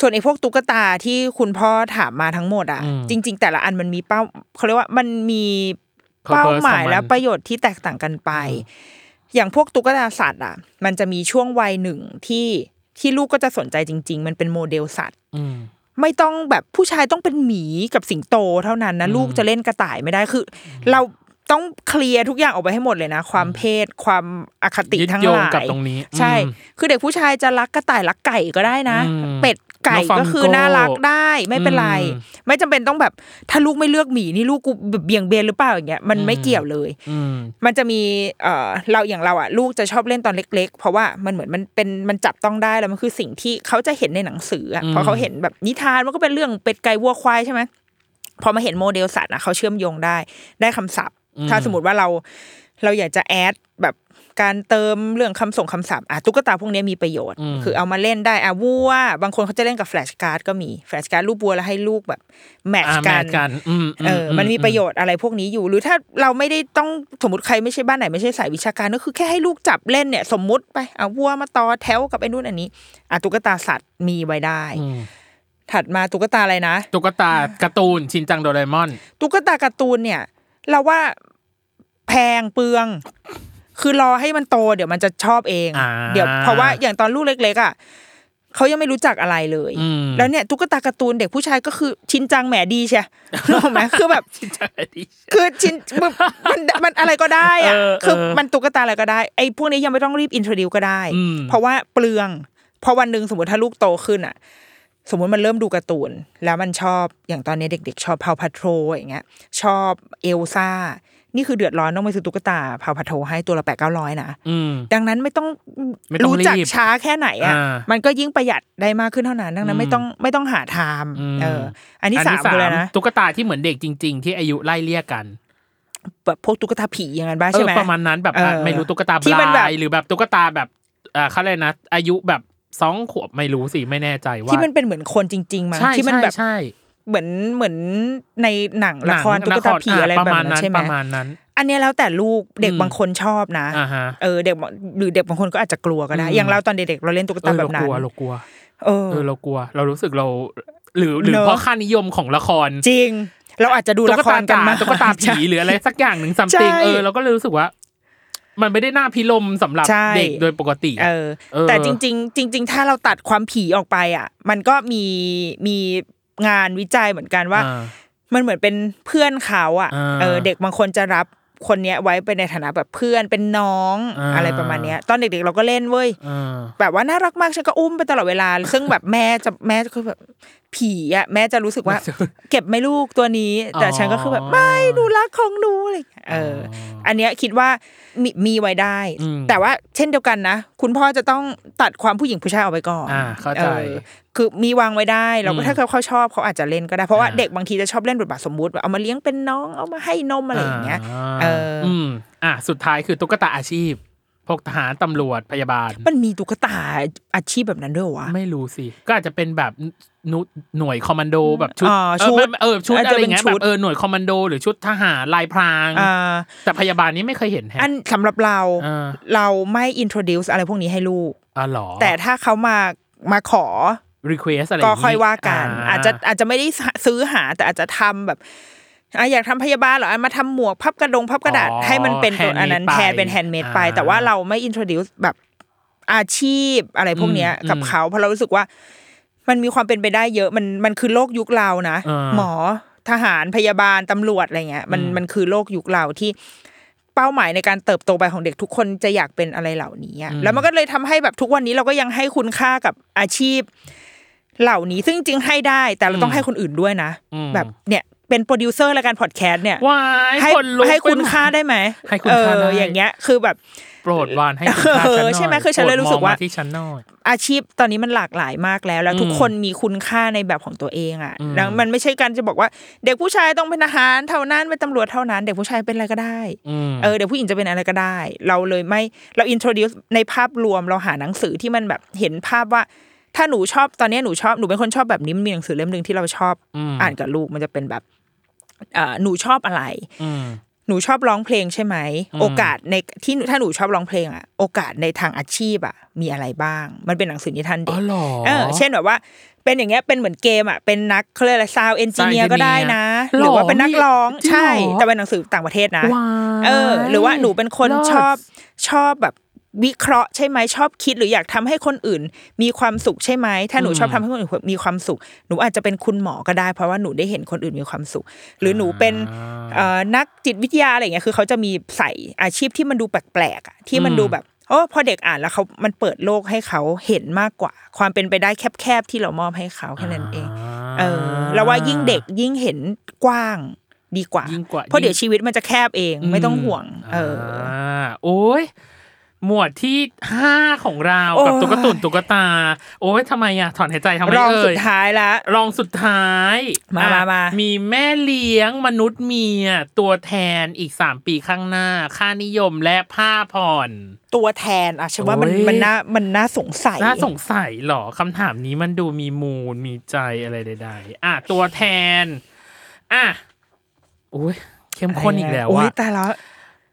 ส่วนไอ้พวกตุ๊กตาที่คุณพ่อถามมาทั้งหมดอะอืมจริง ๆ แต่ละอันมันมีเป้าเขาเรียกว่ามันมี Purpose เป้าหมายของมันและประโยชน์ที่แตกต่างกันไป อย่างพวกตุ๊กตาสัตว์อะ มันจะมีช่วงวัยหนึ่งที่ที่ลูกก็จะสนใจจริง ๆ มันเป็นโมเดลสัตว์อืมไม่ต้องแบบผู้ชายต้องเป็นหมีกับสิงโตเท่านั้นนะลูกจะเล่นกระต่ายไม่ได้คืออเรา ต้องเคลียร์ทุกอย่างออกไปให้หมดเลยนะ ความเพศความอคติยึดทั้งโยหงลายกับตรงนี้ ใช่อืมคือเด็กผู้ชายจะรักกระต่ายรักไก่ก็ได้นะอืมเป็ดไก่น้องฟามิงโก้ก็คือน่ารักได้ไม่เป็นไรอืมไม่จำเป็นต้องแบบถ้าลูกไม่เลือกหมีนี่ลูกกูแบบเบี่ยงเบนหรือเปล่าอย่างเงี้ยมันไม่เกี่ยวเลยอืมมันจะมีเอ่อเราอย่างเราอะ ลูกจะชอบเล่นตอนเล็ก ๆ เพราะว่ามันเหมือนมันเป็นมันจับต้องได้แล้วมันคือสิ่งที่เขาจะเห็นในหนังสืออะอืมพอเขาเห็นแบบนิทานมันก็เป็นเรื่องเป็ดไก่วัวควายใช่ไหมพอมาเห็นโมเดลสัตว์อะเขาเชื่อมโยงได้ได้คำศัพท์ ถ้าสมมติว่าเราเราอยากจะแอดแบบการเติมเรื่องคำส่งคำศัพท์อะตุ๊กตาพวกนี้มีประโยชน์อืมคือเอามาเล่นได้อะวัวบางคนเขาจะเล่นกับ flashcard ก็มี flashcard รูปวัวแล้วให้ลูกแบบ match อ่า match กันอืมเออมันมีประโยชน์อะไรพวกนี้อยู่ หรือถ้าเราไม่ได้ต้องสมมติใครไม่ใช่บ้านไหนไม่ใช่สายวิชาการก็คือแค่ให้ลูกจับเล่นเนี่ย สมมุติไปเอาวัวมาต่อแถวกับไอ้นู่นอันนี้อะตุ๊กตาสัตว์มีไว้ได้อืมถัดมาตุ๊กตาอะไรนะตุ๊กตาการ์ตูนชินจังโดเรมอนตุ๊กตาการ์ตูนเนี่ย เราว่าแพงเปลือง คือรอให้มันโต เดี๋ยวมันจะชอบเองอ่าเดี๋ยวเพราะว่าอย่างตอนลูกเล็ก ๆ อะเขายังไม่รู้จักอะไรเลยอืมแล้วเนี่ยตุ๊กตาการ์ตูนเด็กผู้ชายก็คือชินจังแหมดีใช่รู้ไหมคือแบบชินจังดีคือชินมันมันมันอะไรก็ได้อะเออคือเออมันตุ๊กตาอะไรก็ได้ไอ้พวกนี้ยังไม่ต้องรีบ introduce ก็ได้อืมเพราะว่าเปลืองพอวันหนึ่งสมมติถ้าลูกโตขึ้นอะ สมมติมันเริ่มดูการ์ตูน แล้วมันชอบอย่างตอนนี้เด็ก ๆ ชอบ Paw Patrol อย่างเงี้ย ชอบเอลซ่า นี่คือเดือดร้อนต้องไปซื้อตุ๊กตาพาวพัทโรให้ตัวละแปดเก้าร้อยนะอืมดังนั้นไม่ต้องไม่ต้องรู้จักรีบช้าแค่ไหนอะอ่ามันก็ยิ่งประหยัดได้มากขึ้นเท่านั้น ดังนั้นอืมไม่ต้องไม่ต้องหาทามอืมเออ อันที่สามคืออะไรนะตุ๊กตาที่เหมือนเด็กจริง ๆ ที่อายุไล่เลี่ยกันแบบพวกตุ๊กตาผีอย่างนั้นบ้างเอใช่อไหมประมาณนั้นแบบเออไม่รู้ตุ๊กตาบที่มันแบบลายหรือแบบตุ๊กตาแบบอ่าเขาเลยกนะ อายุแบบ สองขวบไม่รู้สิไม่แน่ใจว่าที่มันเป็นเหมือนคนจริง ๆมั้งใช่ที่มันแบบใช่เหมือนเหมือนในหนังหละนังครตุ๊กตาผีละคอะไรประแบบมาณนั้นนั้นใช่ไหมประมาณนั้น อันเนี้ยแล้วแต่ลูกเด็กอืมบางคนชอบนะอ่าฮะเออเด็กบางหรือเด็กบางคนก็อาจจะกลัวก็ได้อืมอย่างเราตอนเด็กๆเราเล่นตุ๊กเอตาอแบเราบนั้กนลัวเรากลัวเออเออเรากลัว เรารู้สึกเราหรือหรือเนอะเพราะค่านิยมของละครจริง เราอาจจะดูตุ๊ละกคตารกันจ๋ามาตุ๊กตาผีหรืออะไรสักอย่างหนึ่งซัมใช่ติงเออเราก็เลยรู้สึกว่า มันไม่ได้น่าพิลมสำหรับใช่เด็กโดยปกติเออเออ แต่จริง ๆ จริง ๆ ถ้าเราตัดความผีออกไปอะ มันก็มีมีงานวิจัยเหมือนกันว่าอ่ามันเหมือนเป็นเพื่อนเขาอะอ่าเออ เด็กบางคนจะรับคนเนี้ยไว้ไปในฐานะแบบเพื่อนเป็นน้องอ่าอะไรประมาณเนี้ย ตอนเด็กๆเราก็เล่นเว้ยเออแบบว่าน่ารักมากฉันก็อุ้มไปตลอดเวลา ซึ่งแบบแม่จะแม่จะคือแบบ ผีอะแม่จะรู้สึกว่า เก็บไหม่ลูกตัวนี้ แต่อ๋อฉันก็คือแบบไม่หนูรักของหนูอะไรอย่างเงี้ยเอออ อันเนี้ยคิดว่ามีมีไว้ได้อืมแต่ว่าเช่นเดียวกันนะ คุณพ่อจะต้องตัดความผู้หญิงผู้ชายออกไปก่อนอ่าเข้าใจออคือมีวางไว้ได้เราก็อืมถ้าเขาเขาชอบเขาอาจจะเล่นก็ได้เพราะว่าอ่าเด็กบางทีจะชอบเล่นบทบาทสมมุติว่าเอามาเลี้ยงเป็นน้องเอามาให้นมอะไรอย่างเงี้ยาเออออืมอะสุดท้ายคือตุ๊กตาอาชีพ พวกทหารตำรวจพยาบาล มันมีตุ๊กตาอาชีพแบบนั้นด้วยเหรอวะ ไม่รู้สิ ก็อาจจะเป็นแบบนุหน่วยคอมมานโดแบบชุดอ๋อเอชุอดไม่เออชุดอาจอะจะไรเป็นเงี้ยชุแบดบเออหน่วยคอมมานโด หรือชุดทหารลายพรางอ่าแต่พยาบาลนี่ไม่เคยเห็นแฮะอันสำหรับเราอ่าเราไม่ introduce อะไรพวกนี้ให้ลูกอ๋อเหรอแต่ถ้าเขามามาขอ request อะไรก็งี้ค่อยว่ากัน อาจจะอาจจะไม่ได้ซื้อหาแต่อาจจะทำแบบ อะอยากทำพยาบาลเหรออะมาทำหมวกพับกระดงพับกระดาษอ๋อให้มันเป็นตัว handmade อันนั้นไปแทนเป็น handmade ไปอ่าแต่ว่าเราไม่ introduce แบบอาชีพอะไรพวกเนี้ยอืมกับอืมเขาเพราะเรารู้สึกว่า มันมีความเป็นไปได้เยอะมันมันคือโลกยุคเรานะอ่าหมอทหารพยาบาลตำรวจอะไรเงี้ยมันอืมมันคือโลกยุคเราที่เป้าหมายในการเติบโตไปของเด็กทุกคนจะอยากเป็นอะไรเหล่านี้อะแล้วมันก็เลยทำให้แบบทุกวันนี้เราก็ยังให้คุณค่ากับอาชีพ เหล่านี้ซึ่งจริงๆให้ได้ แต่เราต้องให้คนอื่นด้วยนะอืมแบบเนี่ย เป็นโปรดิวเซอร์รายการพอดแคสต์เนี่ยวายให้คนลุกให้คุณไปมดค่าได้ไหมให้คุณค่าเอได้ออย่างเงี้ย คือแบบโปรดวานให้คุณค่าเออฉันหน่อยใช่ไหมคือฉันเลยรู้สึกว่าโปดมองมที่ฉันหน่อยอาชีพตอนนี้มันหลากหลายมากแล้ว แล้วอืมทุกคนมีคุณค่าในแบบของตัวเองอะอืมแล้วมันไม่ใช่การจะบอกว่า เด็กผู้ชายต้องเป็นทหารเท่านั้นเป็นตำรวจเท่านั้น เด็กผู้ชายเป็นอะไรก็ได้อืมเออเด็กผู้หญิงจะเป็นอะไรก็ได้ เราเลยไม่เราอินโทรดิวในภาพรวมเราหาหนังสือที่มันแบบเห็นภาพว่าถ้าหนูชอบตอนนี้หนูชอบหนูเป็นคนชอบแบบนี้มันมีหนังสือเล่มหนึ่งที่เราชอบอืมอ่านกับลูกมันจะเป็นแบบเอ่อ หนูชอบอะไรอืมหนูชอบร้องเพลงใช่ไหมอืมโอกาสในที่ถ้าหนูชอบร้องเพลงอะโอกาสในทางอาชีพอะมีอะไรบ้าง มันเป็นหนังสือนิทานเด็อ๋กอเหรอเออเช่นแบบว่า เป็นอย่างเงี้ยเป็นเหมือนเกมอะเป็นนักเขาเรียกอะไรซาวเอนจิเนีย Sound ก็ได้นะ engineer หรือว่าเป็นนักร้องหรอจริงเหรอใช่ แต่เป็นหนังสือต่างประเทศนะว้ายเออ หรือว่าหนูเป็นคนเลิศชอบชอบแบบ วิเคราะห์ใช่ไหมชอบคิด หรืออยากทำให้คนอื่น มีความสุขใช่ไหมถ้าหนูชอบทำให้คนอื่นมีความสุข หนูอาจจะเป็นคุณหมอก็ได้ เพราะว่าหนูได้เห็นคนอื่นมีความสุข หรือหนูเป็นเอ่อนักจิตวิทยาอะไรอย่างเงี้ยคือเขาจะมีใส่อาชีพที่มันดูแปลกๆอะที่มันอืมดูแบบโอ้พอเด็กอ่านแล้วเขามันเปิดโลกให้เขาเห็นมากกว่า ความเป็นไปได้แคบๆที่เรามอบให้เขาแค่นั้นเอง เออแล้วว่ายิ่งเด็กยิ่งเห็นกว้างดีกว่ายิ่งกว่าเพราะเดี๋ยวชีวิตมันจะแคบเองไม่ต้องห่วง เอออาโอ้ย หมวดที่ห้าของเราโอ้ยกับตุ๊กตุนตุ๊กตา โอ้ยทำไมอะถอนหายใจทำไมรองเอ่สุยดท้ายละรองสุดท้าย มาอะมามามีแม่เลี้ยงมนุษย์เมีย ตัวแทนอีกสามปีข้างหน้า ค่านิยมและผ้าผ่อน ตัวแทนอะฉันว่ามันโอ้ยมันน่ามันน่าสงสัยน่าสงสัยเหรอคำถามนี้มันดูมีมูลมีใจอะไรใดๆอะตัวแทนอะโอ้ยเข้มข้นอีกแล้วโอ้ยว่ะตายแล้ว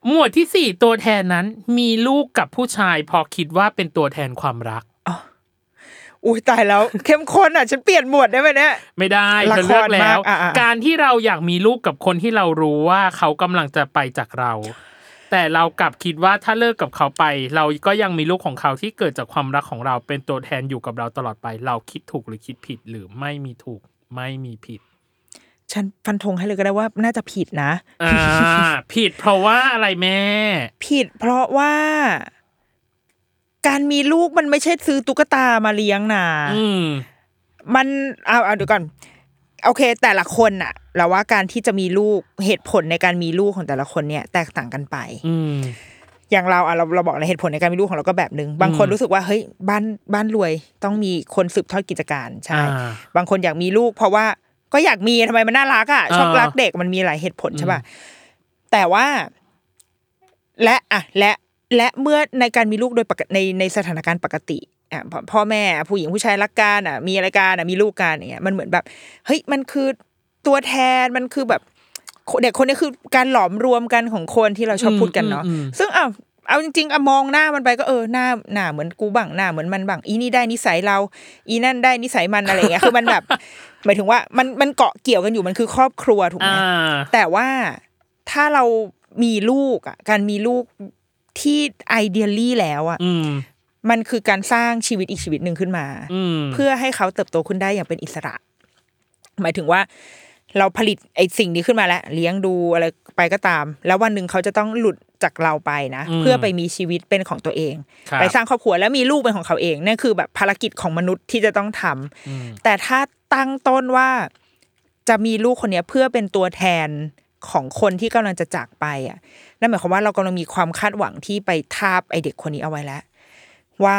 หมวดที่สี่ตัวแทนนั้น มีลูกกับผู้ชายพอคิดว่าเป็นตัวแทนความรักอุ้ยตายแล้วเข้มข้นอะฉันเปลี่ยนหมวดได้ไหมเนี่ยไม่ได้ละเธอคเลือกรแล้มากวอะอะการที่เราอยากมีลูกกับคนที่เรารู้ว่าเขากำลังจะไปจากเรา แต่เรากลับคิดว่าถ้าเลิกกับเขาไป เราก็ยังมีลูกของเขาที่เกิดจากความรักของเราเป็นตัวแทนอยู่กับเราตลอดไป เราคิดถูกหรือคิดผิดหรือไม่มีถูกไม่มีผิด ฉันฟันธงให้เลยก็ได้ว่าน่าจะผิดนะ อ่า ผิดเพราะว่าอะไรแม่ ผิดเพราะว่า การมีลูกมันไม่ใช่ซื้อตุ๊กตามาเลี้ยงนะอืมมันเอาเอาเดี๋ยวก่อนโอเค แต่ละคนน่ะเราว่าการที่จะมีลูกเหตุผลในการมีลูกของแต่ละคนเนี่ย แตกต่างกันไป อืมอย่างเราอะเราเราบอกเลยเหตุผลในการมีลูกของเราก็แบบหนึ่งบางคนอืมรู้สึกว่าเฮ้ยบ้านบ้านรวยต้องมีคนสืบทอดกิจการใช่อ่าบางคนอยากมีลูก เพราะว่า ก็อยากมีทำไมมันน่ารักอะชอบอ่ารัรักเด็กมันมีหลายเหตุผลใช่ป่ะแต่ว่า และอะและและเมื่อในการมีลูกโดยปกติในในสถานการณ์ปกติอะพ่อพ่อแม่ผู้หญิงผู้ชายรักกันอะ มีอะไรกันอะมีลูกกันอย่างเงี้ยมันเหมือนแบบเฮ้ยมันคือตัวแทนมันคือแบบเด็กคนนี้คือการหลอมรวมกันของคนที่เราชอบพูดกันเนาะอืมอืมอืมซึ่งเอา เอาจริงๆอะมองหน้ามันไปก็เออหน้าหน้าเหมือนกูบ้างหน้าเหมือนมันบ้างอีนี่ได้นิสัยเรา อีนั่นได้นิสัยมันอะไรอย่างเงี้ยคือมันแบบหมายถึงว่ามันมันเกาะเกี่ยวกันอยู่มันคือครอบครัวถูกไหมอ่าแต่ว่าถ้าเรามีลูกอะการมีลูกที่ไอเดียลี่แล้วอะอืมมันคือการสร้างชีวิตอีกชีวิตหนึ่งขึ้นมาอืมเพื่อให้เขาเติบโตขึ้นได้อย่างเป็นอิสระ หมายถึงว่า เราผลิตไอ้สิ่งนี้ขึ้นมาแล้ว เลี้ยงดูอะไร ไปก็ตาม แล้ววันหนึ่งเขาจะต้องหลุดจากเราไปนะอืมเพื่อไปมีชีวิตเป็นของตัวเองครับไปสร้างครอบครัวแล้วมีลูกเป็นของเขาเองนั่นคือแบบภารกิจของมนุษย์ที่จะต้องทำอืมแต่ถ้าตั้งต้นว่าจะมีลูกคนเนี้ยเพื่อเป็นตัวแทนของคนที่กำลังจะจากไปอะนั่นหมายความว่าเรากำลังมีความคาดหวังที่ไปทาบไอ้เด็กคนนี้เอาไว้แล้ว ว่า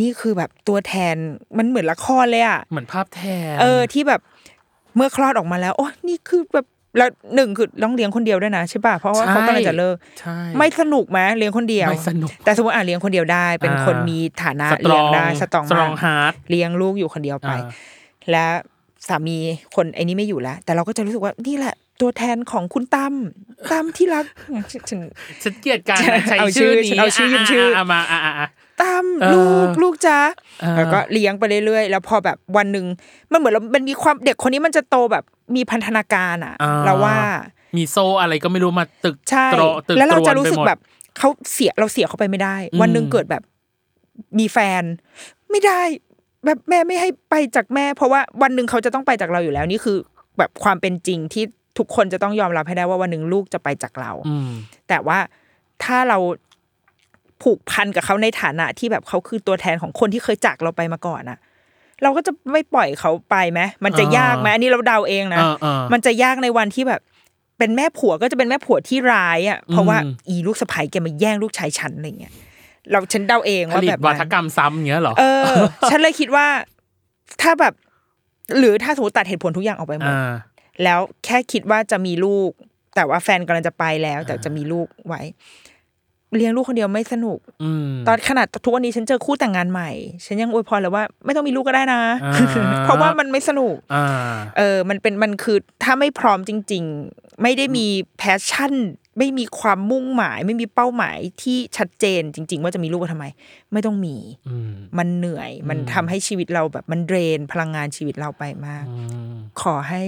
นี่คือแบบตัวแทนมันเหมือนละครเลยอะเหมือนภาพแทน เออที่แบบเมื่อคลอดออกมาแล้วโอ้นี่คือแบบ แล้วหนึ่งคือต้องเลี้ยงคนเดียวด้วยนะใช่ป่ะเพราะว่าเขากำลังจะเลิกใช่ไม่สนุกไหมเลี้ยงคนเดียวไม่สนุกแต่สมมติอะเลี้ยงคนเดียวได้ เป็นอ่าคนมีฐานะ strong เลี้ยงได้ strong strong มาก hard เลี้ยงลูกอยู่คนเดียวไปอ่าและสามีคนไอ้นี้ไม่อยู่แล้ว แต่เราก็จะรู้สึกว่านี่แหละตัวแทนของคุณตั้มตั้มที่รักฉันฉันเกลียดการใช่ใช้เอาชื่ชื่ออนี้เอาชื่อยืมชื่ออะมาอะ ลูกลูกจ้าเออแล้วก็เลี้ยงไปเรื่อยๆ แล้วพอแบบวันหนึ่งมันเหมือนเรามันมีความเด็กคนนี้มันจะโตแบบมีพันธนาการอะอ่าเราว่ามีโซ่อะไรก็ไม่รู้มาตึกใช่ตรอตึกแล้วเราตจะนรู้ไปสึกหมดแบบเขาเสียเราเสียเขาไปไม่ได้อืมวันหนึ่งเกิดแบบมีแฟน ไม่ได้ แบบแม่ไม่ให้ไปจากแม่ เพราะว่าวันหนึ่งเขาจะต้องไปจากเราอยู่แล้วนี่คือแบบความเป็นจริงที่ทุกคนจะต้องยอมรับให้ได้ว่าวันหนึ่งลูกจะไปจากเราอืมแต่ว่าถ้าเรา ผูกพันกับเขาในฐานะที่แบบเขาคือตัวแทนของคนที่เคยจากเราไปมาก่อนอะเราก็จะไม่ปล่อยเขาไปไหมมันจะอ่ายยากไหมอันนี้เราเดาเองนะอ่าอ่ามัมันจะยากในวันที่แบบ เป็นแม่ผัวก็จะเป็นแม่ผัวที่ร้ายอะเพราะว่าอืมอีลูกสะใภ้แกมาแย่งลูกชายฉันอะไรเงี้ยเราฉันเดาเองผว่าลิตแบบวันั้ฒนกรรมซ้ำอย่างเงี้ยเหรอเออฉันเลยคิดว่าถ้าแบบ หรือถ้าสมมติตัดเหตุผลทุกอย่างออกไปหมดอ่าแล้วแค่คิดว่าจะมีลูก แต่ว่าแฟนกำลังจะไปแล้ว แต่จะมีลูกไว้ เลี้ยงลูกคนเดียวไม่สนุกอืมตอนขนาดทุกวันนี้ฉันเจอคู่แต่งงานใหม่ ฉันยังอวยพรเลยว่าไม่ต้องมีลูกก็ได้นะอ่าเพราะว่ามันไม่สนุกอ่าเออ มันเป็นมันคือถ้าไม่พร้อมจริง ๆ ไม่ได้มีแพชชั่น ไม่มีความมุ่งหมาย ไม่มีเป้าหมายที่ชัดเจนจริง ๆ ว่าจะมีลูกก็ทำไม ไม่ต้องมีอืมมันเหนื่อย มันทำให้ชีวิตเราแบบมันเดรนพลังงานชีวิตเราไปมากอืมขอให้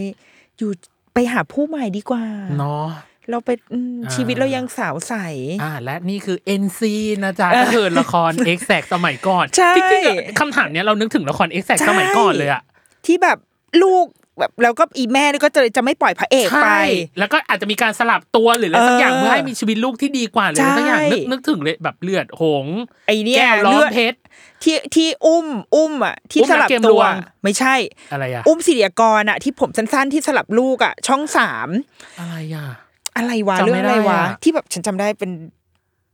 อยู่ไปหาผู้ใหม่ดีกว่าเนาะ เราไปอืมอ่าชีวิตเรายังสาวใส อ่า และนี่คือ NC นะจ๊ะก็คือละคร X แ c สมัยก่อนใช่จริงๆอะคำถามเนี้ยเรานึกถึงละคร X แ c สมัยก่อนเลยอะที่แบบลูกแบบแล้วก็อีแม่นี่ก็จะจะไม่ปล่อยพระเอกไปใช่แล้วก็อาจจะมีการสลับตัวหรืออะไรสักอย่างเออเพื่อให้มีชีวิตลูกที่ดีกว่าหรืออะไรสักอย่างใช่นึกนึกถึงเลยแบบเลือดหงส์ไอเนี่ยแก้วล้อเลืมอดเพชรที่ที่อุ้มอุ้มอะที่อุ้มสนักลับเกมตัลววงไม่ใช่อะไรอะอุ้มศิริยากรอะที่ผมสั้นๆที่สลับลูกอะช่องสามอะไรอะ อะไรวะจำไม่เรื่องอะไรวะได้อะที่แบบฉันจำได้เป็น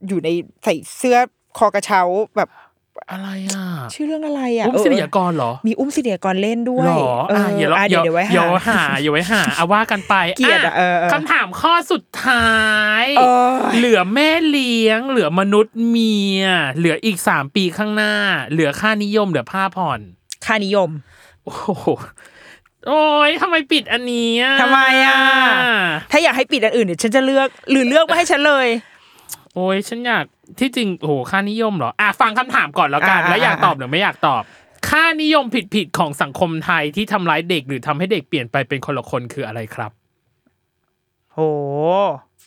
อยู่ในใส่เสื้อคอกระเช้าแบบอะไรอะชื่อเรื่องอะไรอะ อุ้มเออศิริยากรเหรอ มีอุ้มศิริยากรเล่นด้วยหรอเอออะอเดี๋ยวเราอะเดี๋เดี๋ยยววเดี๋ยวไว้เดี๋ยวหาหาอย่าไว้หาเอาว่ากันไปเกลียดอะะเออเออคำถามข้อสุดท้ายเออเหลือแม่เลี้ยง เหลือมนุษย์เมีย เหลืออีกสามปีข้างหน้า เหลือค่านิยม เหลือผ้าผ่อน ค่านิยม โอ้ โหโอ้ยทำไมปิดอันนี้อะทำไมอะ ถ้าอยากให้ปิดอันอื่นเดี๋ยวฉันจะเลือก หรือเลือกมาให้ฉันเลย โอ้ยฉันอยากที่จริงโอ้โหค่านิยมเหรออะฟังคำถามก่อนแล้วกันอ่าแล้วอยากอ่าตอบหรือไม่อยากตอบ ค่านิยมผิดๆของสังคมไทยที่ทำร้ายเด็กหรือทำให้เด็กเปลี่ยนไปเป็นคนละคนคืออะไรครับ โห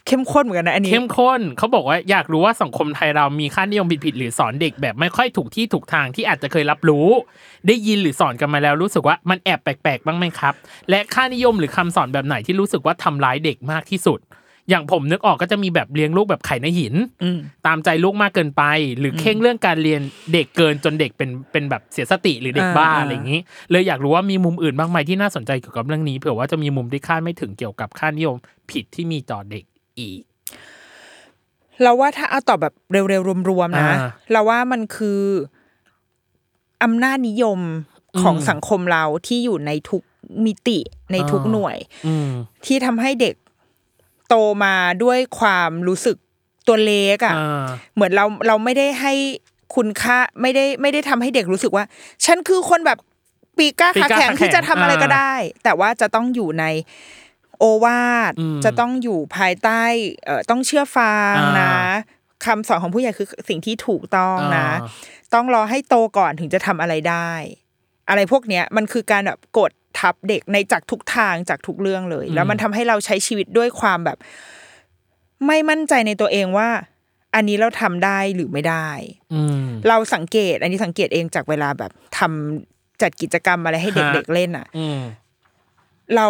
เข้มข้นเหมือนกันนะอันนี้เข้มข้นเขาบอกว่าอยากรู้ว่าสังคมไทยเรามีค่านิยมผิดๆหรือสอนเด็กแบบไม่ค่อยถูกที่ถูกทางที่อาจจะเคยรับรู้ ได้ยินหรือสอนกันมาแล้วรู้สึกว่ามันแอบแปลกๆบ้างไหมครับ และค่านิยมหรือคำสอนแบบไหนที่รู้สึกว่าทำร้ายเด็กมากที่สุด อย่างผมนึกออกก็จะมีแบบเลี้ยงลูกแบบไข่ในหินอืมตามใจลูกมากเกินไป หรือเข่งเรื่องการเรียนเด็กเกินจนเด็กเป็นเป็นแบบเสียสติหรือเด็กบ้าอ่าอะไรอย่างนี้ เลยอยากรู้ว่ามีมุมอื่นบ้างไหมที่น่าสนใจเกี่ยวกับเรื่องนี้เผื่อว่าจะมีมุมที่คาดไม่ถึงเกี่ยวกับค่านิยมผิดที่มีต่อเด็ก อีก เราว่าถ้าเอาตอบแบบเร็วๆรวมๆนะอ่าเราว่ามันคืออำนาจนิยมของอืมสังคมเราที่อยู่ในทุกมิติในทุกอ่าหน่วยอืมที่ทำให้เด็กโตมาด้วยความรู้สึกตัวเล็กอะอ่าเหมือนเราเราไม่ได้ให้คุณค่าไม่ได้ไม่ได้ทำให้เด็กรู้สึกว่า ฉันคือคนแบบปีกล้าปีขากล้าแข็งขาแข็งที่จะทำอะไรก็อ่าได้ แต่ว่าจะต้องอยู่ใน โอวาทอืมจะต้องอยู่ภายใต้เอ่อต้องเชื่อฟังอ่านนะคำสอนของผู้ใหญ่คือสิ่งที่ถูกต้องนะอ่าต้องรอให้โตก่อนถึงจะทำอะไรได้ อะไรพวกเนี้ยมันคือการแบบกดทับเด็กในจากทุกทางจากทุกเรื่องเลย แล้วมันทำให้เราใช้ชีวิตด้วยความแบบ ไม่มั่นใจในตัวเองว่า อันนี้เราทำได้หรือไม่ได้อืมเราสังเกต อันนี้สังเกตเองจากเวลาแบบทำจัดกิจกรรมอะไรให้เด็กๆเล่นอะอืมเรา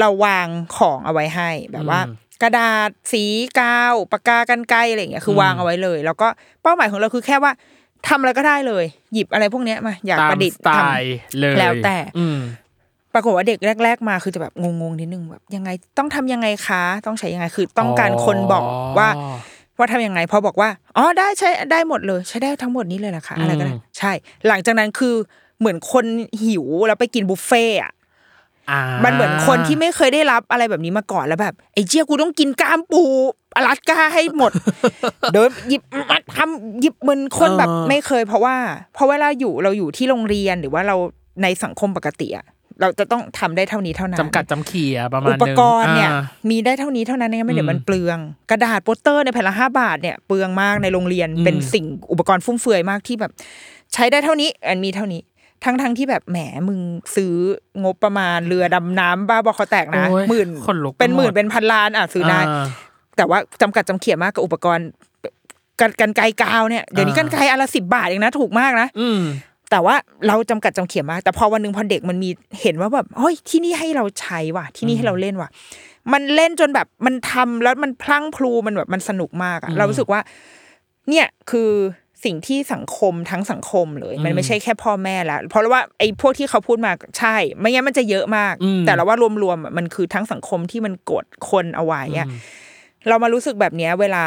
เราวางของเอาไว้ให้แบบว่าอืมกระดาษสีกาวปากกากันไกรอะไรอย่างเงี้ยคืออมวางเอาไว้เลย แล้วก็เป้าหมายของเราคือแค่ว่าทำอะไรก็ได้เลย หยิบอะไรพวกเนี้ยมา อยากตามประดิษสฐ์ไตทล์เลยแล้วแต่อืมำปรากฏว่าเด็กแรก ๆ มาคือจะแบบงงๆนิดนึงแบบยังไงต้องทำยังไงคะต้องใช้ยังไงคือต้องการคนบอกว่า ว่าทำยังไงพอบอกว่าอ๋อได้ใช้ได้หมดเลย ใช้ได้ทั้งหมดนี้เลยเหรอคะอะไรก็ได้อืมใช่ หลังจากนั้นคือเหมือนคนหิวแล้วไปกินบุฟเฟ่ต์อะอ่า มันเหมือนคนที่ไม่เคยได้รับอะไรแบบนี้มาก่อนแล้วแบบไอ้เจี๊ยกูต้องกินกล้ามปูอลาสก้าให้หมด เดินหยิบมาทำหยิบเหมือนคนแบบไม่เคย เพราะว่าเพราะเวลาอยู่เราอยู่ที่โรงเรียนหรือว่าเราในสังคมปกติอะเราจะต้องทำได้เท่านี้เท่านั้นจำกัดจำเขียประมาณอุนึงปกรณ์เนี่ยอ่ามีได้เท่านี้เท่านั้นเองไม่เดี๋ยวมันอืมเปลือง กระดาษโปสเตอร์ในแผ่นละห้าบาทเนี่ยเปลืองมากในโรงเรียนอืมเป็นสิ่งอุปกรณ์ฟุ่มเฟือยมากที่แบบ ใช้ได้เท่านี้อันมีเท่านี้ ทั้งทั้งที่แบบแหมมึงซื้องบประมาณเรือดำน้ำบ้าบอคอแตกนะโอ้ยหมื่นขนลุกเป็นหมื่นไปหมดเป็นพันล้านอะซื้อได้อ่าแต่ว่าจำกัดจำเขียมากกับอุปกรณ์กันกันไกรกาวเนี่ยเดี๋ยวนี้อ่ากันไกรอนละสิบบาทเองนะถูกมากนะ อืมแต่ว่าเราจำกัดจำเขียมมาก แต่พอวันหนึ่งพอเด็กมันมีเห็นว่าแบบเฮ้ยที่นี่ให้เราใช้ว่ะ ที่นี่ให้เราเล่นว่ะ มันเล่นจนแบบมันทำแล้วมันพลั้งพลูมันแบบมันสนุกมากอะเรารู้สึกว่า เนี่ยคือ สิ่งที่สังคมทั้งสังคมเลย มันไม่ใช่แค่พ่อแม่แล้วเพราะว่าไอ้พวกที่เขาพูดมาใช่ ไม่งั้นมันจะเยอะมากอืมแต่เราว่ารวมๆอะมันคือทั้งสังคมที่มันกดคนเอาไว้อะเรามารู้สึกแบบเนี้ยเวลา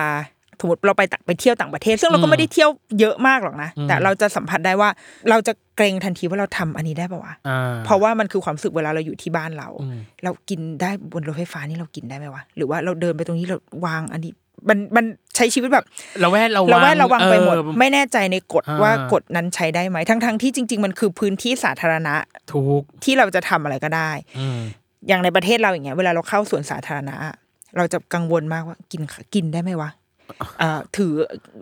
สมมติเราไปต่างไปเที่ยวต่างประเทศ ซึ่งเราก็ไม่ได้เที่ยวเยอะมากหรอกนะ แต่เราจะสัมผัสได้ว่าเราจะเกรงทันทีว่าเราทำอันนี้ได้ปะวะอ่าเพราะว่ามันคือความรู้สึกเวลาเราอยู่ที่บ้านเราอืมเรากินได้บนรถไฟฟ้านี่เรากินได้ไหมวะหรือว่าเราเดินไปตรงนี้เราวางอันนี้ มันมันใช้ชีวิตแบบระแวดระวังเราแวดระวังไปหมดเออไม่แน่ใจในกฎอ่าว่ากฎนั้นใช้ได้ไหมทั้งทั้งๆที่จริง ๆ มันคือพื้นที่สาธารณะถูกที่เราจะทำอะไรก็ได้อืมอย่างในประเทศเราอย่างเงี้ยเวลาเราเข้าสวนสาธารณะอะเราจะกังวลมากว่ากินกินได้ไหมวะเอ่อถือ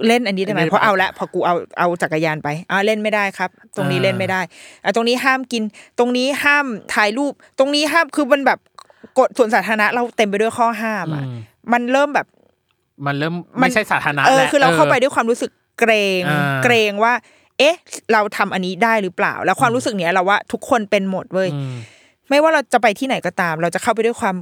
เล่นอันนี้ได้ไหมเล่นเพราะเอาละพอกูเอาเอาจักรยานไปอ่าเล่นไม่ได้ครับ ตรงนี้อ่าเล่นไม่ได้อะตรงนี้ห้ามกิน ตรงนี้ห้ามถ่ายรูป ตรงนี้ห้ามคือมันแบบกฎสวนสาธารณะเราเต็มไปด้วยข้อห้ามอะมันเริ่มแบบ มันเริ่มมันไม่ใช่สาธารณะเออแล้วคือเราเข้าไปด้วยความรู้สึกเกรงอ่าเกรงว่า เอ๊ะ เราทำอันนี้ได้หรือเปล่า แล้วความรู้สึกเนี้ยเราว่าทุกคนเป็นหมดเว้ยอืมไม่ว่าเราจะไปที่ไหนก็ตาม เราจะเข้าไปด้วยความ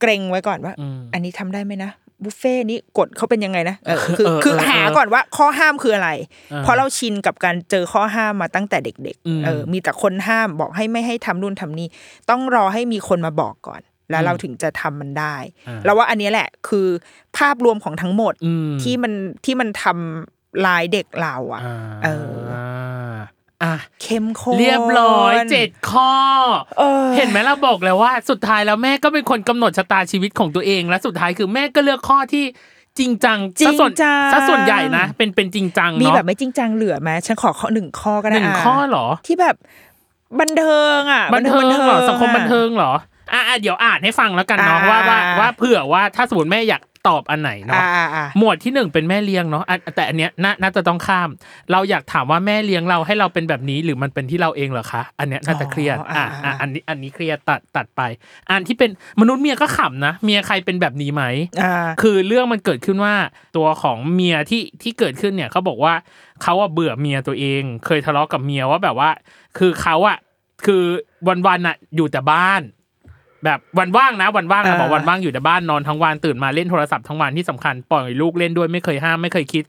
เกรงไว้ก่อนว่าอืมอันนี้ทำได้ไหมนะบุฟเฟ่ต์นี้กฎเขาเป็นยังไงนะเออคือเออคือเออหาก่อนว่าข้อห้ามคืออะไรอ่าเพราะเราชินกับการเจอข้อห้ามมาตั้งแต่เด็กอืมๆเออ มีแต่คนห้ามบอกให้ไม่ให้ทำนู่นทำนี่ต้องรอให้มีคนมาบอกก่อน แล้วเราถึงจะทำมันได้อ่าแล้วว่าอันเนี้ยแหละคือภาพรวมของทั้งหมดอืมที่มันที่มันทำลายเด็กเราอะอ่าเอออะเข้มข้นเรียบร้อยเจ็ดข้อเออเห็นไหมเราบอกแล้วว่า สุดท้ายแล้วแม่ก็เป็นคนกำหนดชะตาชีวิตของตัวเอง และสุดท้ายคือแม่ก็เลือกข้อที่จริงจังจริงซะส่วนจังซะส่วนใหญ่นะ เป็นเป็นจริงจังมีเนาะแบบไม่จริงจังเหลือไหมฉันขอข้อหนึ่งข้อก็หได้นึ่งะข้อเหรอที่แบบบันเทิงอะบันเทิงเหรอสังคมอะบันเทิงเหรอ อะอะเดี๋ยวอ่านให้ฟังแล้วกันเนาะอ่าว่าว่าว่าเผื่อว่าถ้าสมมติแม่อยากตอบอันไหนเนาะอ่าอ่าอ่าหมวดที่หนึ่งเป็นแม่เลี้ยงเนาะอะแต่อันเนี้ยน่าน่าจะต้องข้าม เราอยากถามว่าแม่เลี้ยงเราให้เราเป็นแบบนี้หรือมันเป็นที่เราเองเหรอคะ อันเนี้ยน่าจะเครียดอ๋ออ่าอะอะอันนี้อันนี้เครียดตัดตัดไป อันที่เป็นมนุษย์เมียก็ขำนะเมียใครเป็นแบบนี้ไหมอ่าคือเรื่องมันเกิดขึ้นว่าตัวของเมียที่ที่เกิดขึ้นเนี่ยเขาบอกว่าเขาอะเบื่อเมียตัวเอง เคยทะเลาะกับเมียว่าแบบว่า คือเขาอะคือวันๆอะอยู่แต่บ้าน แบบวันว่างนะวันว่างนะอ่าบอกวันว่างอยู่แต่บ้านนอนทั้งวันตื่นมาเล่นโทรศัพท์ทั้งวันที่สำคัญปล่อยลูกเล่นด้วยไม่เคยห้ามไม่เคยคิด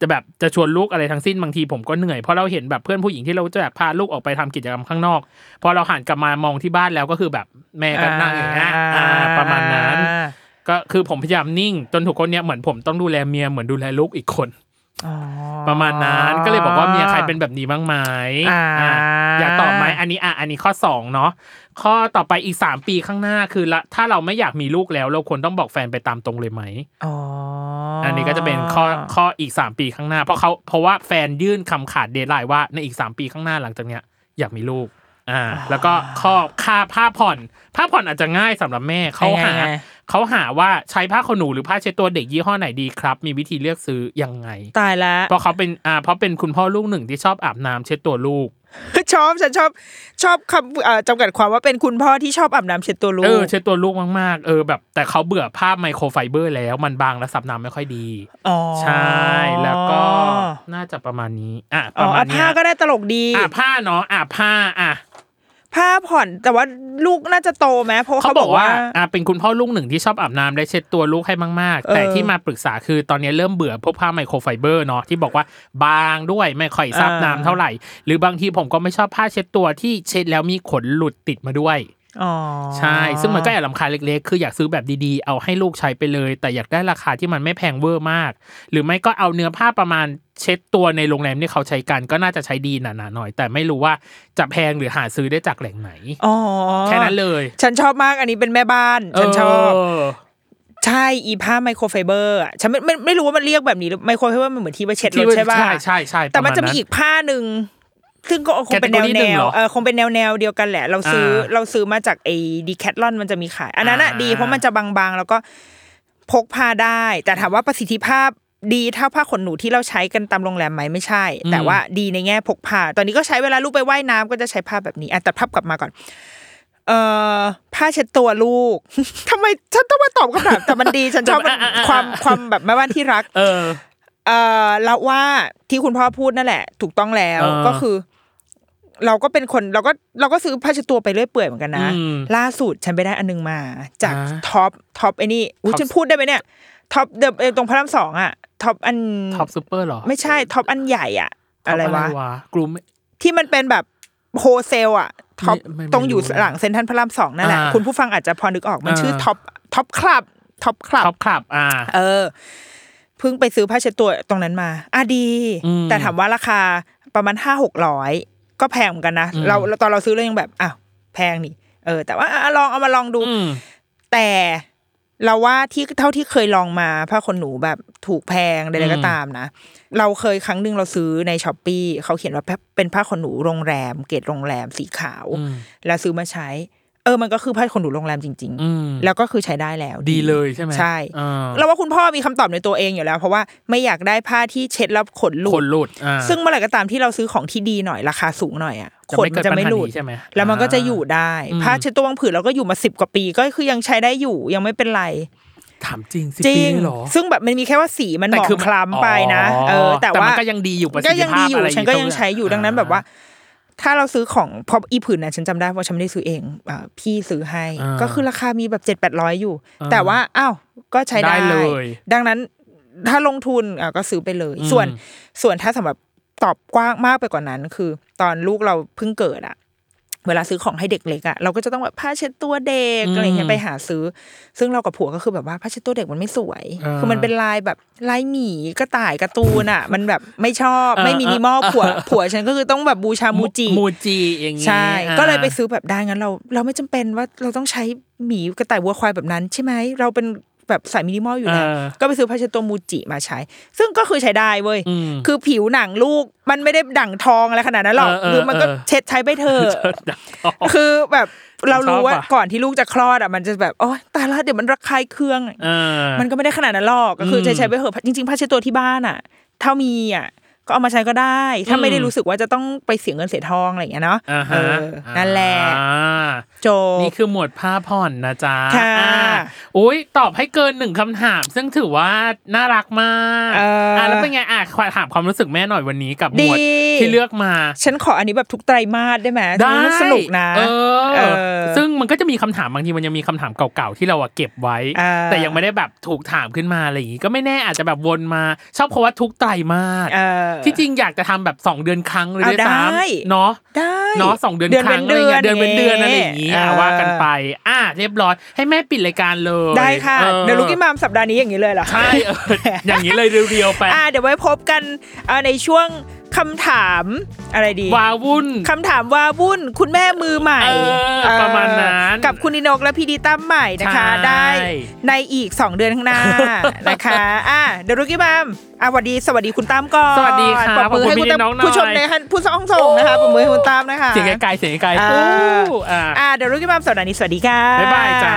จะแบบจะชวนลูกอะไรทั้งสิ้นบางทีผมก็เหนื่อยเพราะเราเห็นแบบเพื่อนผู้หญิงที่เราจะแบบพาลูกออกไปทำกิจกรรมข้างนอกพอเราหันกลับมามองที่บ้านแล้วก็คือแบบแม่ก็นั่งอย่างเงี้ยอ่าประมาณนั้น ก็คือผมพยายามนิ่งจนถูกคนเนี้ยเหมือนผมต้องดูแลเมียเหมือนดูแลลูกอีกคนอ๋อ ประมาณนั้นก็เลยบอกว่าเมียใครเป็นแบบนี้บ้างไหมอ่าอะอยากตอบไหมอันนี้อะอันนี้ข้อสองเนาะข้อต่อไปอีกสามปีข้างหน้าคือละถ้าเราไม่อยากมีลูกแล้ว เราควรต้องบอกแฟนไปตามตรงเลยไหมอ๋ออันนี้ก็จะเป็นข้อข้ออีกสามปีข้างหน้า เพราะเขาเพราะว่าแฟนยื่นคำขาดเดทไลน์ว่าในอีกสามปีข้างหน้าหลังจากเนี้ยอยากมีลูกอ่าแล้วก็ข้อค่าผ้าผ่อนผ้าผ่อนอาจจะง่ายสำหรับแม่เขาหาไงไง เขาหาว่าใช้ผ้าขนหนูหรือผ้าเช็ดตัวเด็กยี่ห้อไหนดีครับ มีวิธีเลือกซื้อยังไง ตายแล้วเพราะเขาเป็นอ่าเพราะเป็นคุณพ่อลูกหนึ่งที่ชอบอาบน้ำเช็ดตัวลูกชอบฉันชอบชอบคำเอ่อจำกัดความว่าเป็นคุณพ่อที่ชอบอาบน้ำเช็ดตัวลูเอกอเช็ดตัวลูกมากๆเออแบบ แต่เขาเบื่อผ้าไมโครไฟเบอร์แล้วมันบางและซับน้ำไม่ค่อยดีอ๋อใช่แล้วก็น่าจะประมาณนี้อะปอ๋อระมาอะณเนี้ผ้ายก็ได้ตลกดีอะผ้าเนาะอะผ้าอะ ผ้าผ่อนแต่ว่าลูกน่าจะโตไหมเพราะเขาเขาบบออกกว่าว่าอะเป็นคุณพ่อลูกหนึ่งที่ชอบอาบน้ำและเช็ดตัวลูกให้มากเออๆแต่ที่มาปรึกษาคือตอนนี้เริ่มเบื่อพวกผ้าไมโครไฟเบอร์เนาะที่บอกว่าบางด้วยไม่ค่อยซับอ่าน้ำเท่าไหร่ หรือบางทีผมก็ไม่ชอบผ้าเช็ดตัวที่เช็ดแล้วมีขนหลุดติดมาด้วยอ๋อ ใช่ ซึ่งมันก็แอบรำคาญเล็กๆ คืออยากซื้อแบบดีๆ เอาให้ลูกใช้ไปเลย แต่อยากได้ราคาที่มันไม่แพงเวอร์มาก หรือไม่ก็เอาเนื้อผ้าประมาณเช็ดตัวในโรงแรมที่เขาใช้กันก็น่าจะใช้ดีหนาๆหน่อย แต่ไม่รู้ว่าจะแพงหรือหาซื้อได้จากแหล่งไหนอ๋อแค่นั้นเลย ฉันชอบมากอันนี้เป็นแม่บ้าน ฉันชอบใช่อีผ้าไมโครไฟเบอร์อะฉันไม่ไม่ไม่รู้ว่ามันเรียกแบบนี้หรือไมโครไฟเบอร์มันเหมือนที่ไปเช็ดรถที่ว่าใช่ป่ะใช่ใช่ใช่แต่มันปรจะณมีอีกผ้าหนึ่ง ซึ่งก็คงเป็นแนว Category หนึ่แนงวเหรอเออคงเป็นแนวแนวเดียวกันแหละ เราซื้ออ่าเราซื้อมาจากไอ้ดีแคทลอนมันจะมีขาย อันนั้นอะอ่าดีเพราะมันจะบางๆ แล้วก็พกพาได้ แต่ถามว่าประสิทธิภาพดีเท่าผ้าขนหนูที่เราใช้กันตามโรงแรมไหมไม่ใช่ แต่ว่าดีในแง่พกพา ตอนนี้ก็ใช้เวลาลูกไปว่ายน้ำก็จะใช้ผ้าแบบนี้อะแต่ภาพกลับมาก่อน เอ่อผ้าเช็ดตัวลูกทำไมฉันต้องมาตอบคำถามแต่มันดีฉันชอบมันความความแบบแม่บ้านที่รัก เออเออเราว่าที่คุณพ่อพูดนั่นแหละ ถูกต้องแล้วเออก็คือ เราก็เป็นคนเราก็เราก็ซื้อผ้าเช็ดตัวไปเรื่อยเปื่อยเหมือนกันนะอืมล่าสุดฉันไปได้อันนึงมา จากอ่า Tops Tops ไอ้นี่อุ้ย Tops ฉันพูดได้ไหมเนี่ย Tops เดตรงพระรามสองอะ Tops อัน Tops ซูเปอร์หรอ ไม่ใช่ Tops อันใหญ่อะ อะไรวะกลุ่มที่มันเป็นแบบ wholesale อะ Tops ไม่ไม่ตรงอยู่ไม่รู้หลังเซ็นทรัลพระรามสองนั่นแหละอ่าคุณผู้ฟังอาจจะพอนึกออกมันอ่าชื่อ Tops Tops Club Tops Club Tops Club อ่า เออเพิ่งไปซื้อผ้าเช็ดตัวตรงนั้นมาอะดีอืมแต่ถามว่าราคาประมาณห้าหกร้อย ก็แพงเหมือนกันนะอืมเราตอนเราซื้อเรายังแบบอ้าวแพงนี่ เออ แต่ว่าอะลองเอามาลองดูอืมแต่เราว่าที่เท่าที่เคยลองมาผ้าขนหนูแบบถูกแพงใดๆอืมก็ตามนะเราเคยครั้งหนึ่งเราซื้อใน Shopee เขาเขียนว่าเป็นผ้าขนหนูโรงแรม เกรดโรงแรมสีขาวอืมแล้วซื้อมาใช้ เออมันก็คือผ้าขนหนูโรงแรมจริงอืมๆแล้วก็คือใช้ได้แล้ว ดีเลยใช่ไหมใช่อ่าเราว่าคุณพ่อมีคำตอบในตัวเองอยู่แล้ว เพราะว่าไม่อยากได้ผ้าที่เช็ดแล้วขนหลุคดนหลุดอ่าซึ่งเมื่อไหร่ก็ตามที่เราซื้อของที่ดีหน่อยราคาสูงหน่อยอะจะขนไม่เกิมัดนจะไม่หลุดปัญหานี้ใช่ไหมแล้วมันก็จะอยู่ได้อืมผ้าเช็ดตัวบางผืนเราก็อยู่มาสิบกว่าปีก็คือยังใช้ได้อยู่ยังไม่เป็นไรถามจริงสิจริปีงเลยเหรอ ซึ่งแบบมันมีแค่ว่าสีมันหมองคล้ำไปนะอ๋อเออแต่แต่ว่ามันก็ยังดีอยู่ประสิทธิก็ยังดีอยู่ภาพอะไรฉันก็ยังอยู่ใช้อยู่ดังนั้นแบบว่า ถ้าเราซื้อของเพราะอีผืนนั้นฉันจำได้ว่าฉันไม่ได้ซื้อเองอ่าพี่ซื้อให้อ่าก็คือราคามีแบบเจ็ดแปดร้อยอยู่อ่าแต่ว่าอ้าวก็ใช้ได้ได้เลย ดังนั้นถ้าลงทุนอะก็ซื้อไปเลยอืมส่วนส่วนถ้าสำหรับตอบกว้างมากไปกว่านั้น คือ ตอนลูกเราเพิ่งเกิดอะ เวลาซื้อของให้เด็กเล็กอะเราก็จะต้องแบบผ้าเช็ดตัวเด็กอะไรเงี้ยไปหาซื้อ ซึ่งเรากับผัวก็คือแบบว่าผ้าเช็ดตัวเด็กมันไม่สวยอ่าคือมันเป็นลายแบบลายหมีกระต่ายการ์ตูนอะมันแบบไม่ชอบเออไม่มินิมอลเออผัวผัวฉันก็คือต้องแบบบูชามูจิมูจิอย่างงี้ใช่อ่าก็เลยไปซื้อแบบได้งั้นเรา เราไม่จำเป็นว่าเราต้องใช้หมีกระต่ายวัวควายแบบนั้นใช่ไหมเราเป็น แบบสายมินิมอลอยู่แล้วเออก็ไปซื้อผ้าเช็ดตัวมูจิมาใช้ ซึ่งก็คือใช้ได้เว้ยอืมคือผิวหนังลูกมันไม่ได้ดั่งทองอะไรขนาดนั้นหรอกเออเออหรือมันก็เออเช็ดใช้ไปเถอะคือแบบเรารู้ว่าชอบอะก่อนที่ลูกจะคลอดอะมันจะแบบโอ๊ยตายละเดี๋ยวมันระคายเคืองเออมันก็ไม่ได้ขนาดนั้นหรอกก็คือมใช้ใช้ไปเถอะจริงๆผ้าเช็ดตัวที่บ้านอะ เท่ามีอะ ก็เอามาใช้ก็ได้ ถ้าไม่ได้รู้สึกว่าจะต้องไปเสียเงินเสียทองอะไรอย่างเงี้ยเนาะอ่าเอฮะอนั่นแหละอ่าโจบนี่คือหมวดผ้าผ่อนนะจ๊ะค่ะอ่าอุ้ยตอบให้เกินหนึ่งคำถาม ซึ่งถือว่าน่ารักมากเอออ่แล้วเป็นไงอะขอถามความรู้สึกแม่หน่อยวันนี้กับหมวดดีที่เลือกมา ฉันขออันนี้แบบทุกไตรมาสได้ไหมได้สนุกนะเออเออซึ่งมันก็จะมีคำถามบางทีมันยังมีคำถามเก่าๆที่เราอะเก็บไว้อ่าแต่ยังไม่ได้แบบถูกถามขึ้นมาอะไรอย่างงี้ก็ไม่แน่อาจจะแบบวนมา ชอบเพราะว่าทุกไตรมาสเออที่จริงอยากจะทำแบบสองเดือนครั้งเลยเอาด้วยซ้ได้ำเนาะได้เนาะสองเดือนครั้งอะไรเงี้ยเดือนเป็นเดือนอะไรอย่างงี้อะว่ากันไป อะเรียบร้อย ให้แม่ปิดรายการเลยได้ค่ะออเดี๋ยวลูกกี้มามสัปดาห์นี้อย่างนี้เลยเหรอใช่เอออย่างนี้เลยเรียวๆไปอ่าเดี๋ยวไว้พบกันอ่าในช่วง คำถามอะไรดีวาวุ่นคำถามว่าวุ่น คุณแม่มือใหม่เออประมาณนั้นกับคุณนินกและพี่ดีตั้มใหม่นะคะใช่ได้ในอีก 2 เดือนข้างหน้านะคะอะเดี๋ยวลูกกี้มามอะสวัสดีสวัสดีคุณตั้มก่อนสวัสดีค่ะปรบมือให้ขอบคุณคุณตั้มพี่น้องหน่อยผู้ชมในฮันผู้ส่องส่งนะคะปรบมือให้คุณตั้มนะคะเสียงไกลๆเสียงไกลๆอ่าอู้อะอะเดี๋ยวลูกกี้มามสัปดาห์นี้สวัสดีค่ะบ๊ายบายจ้า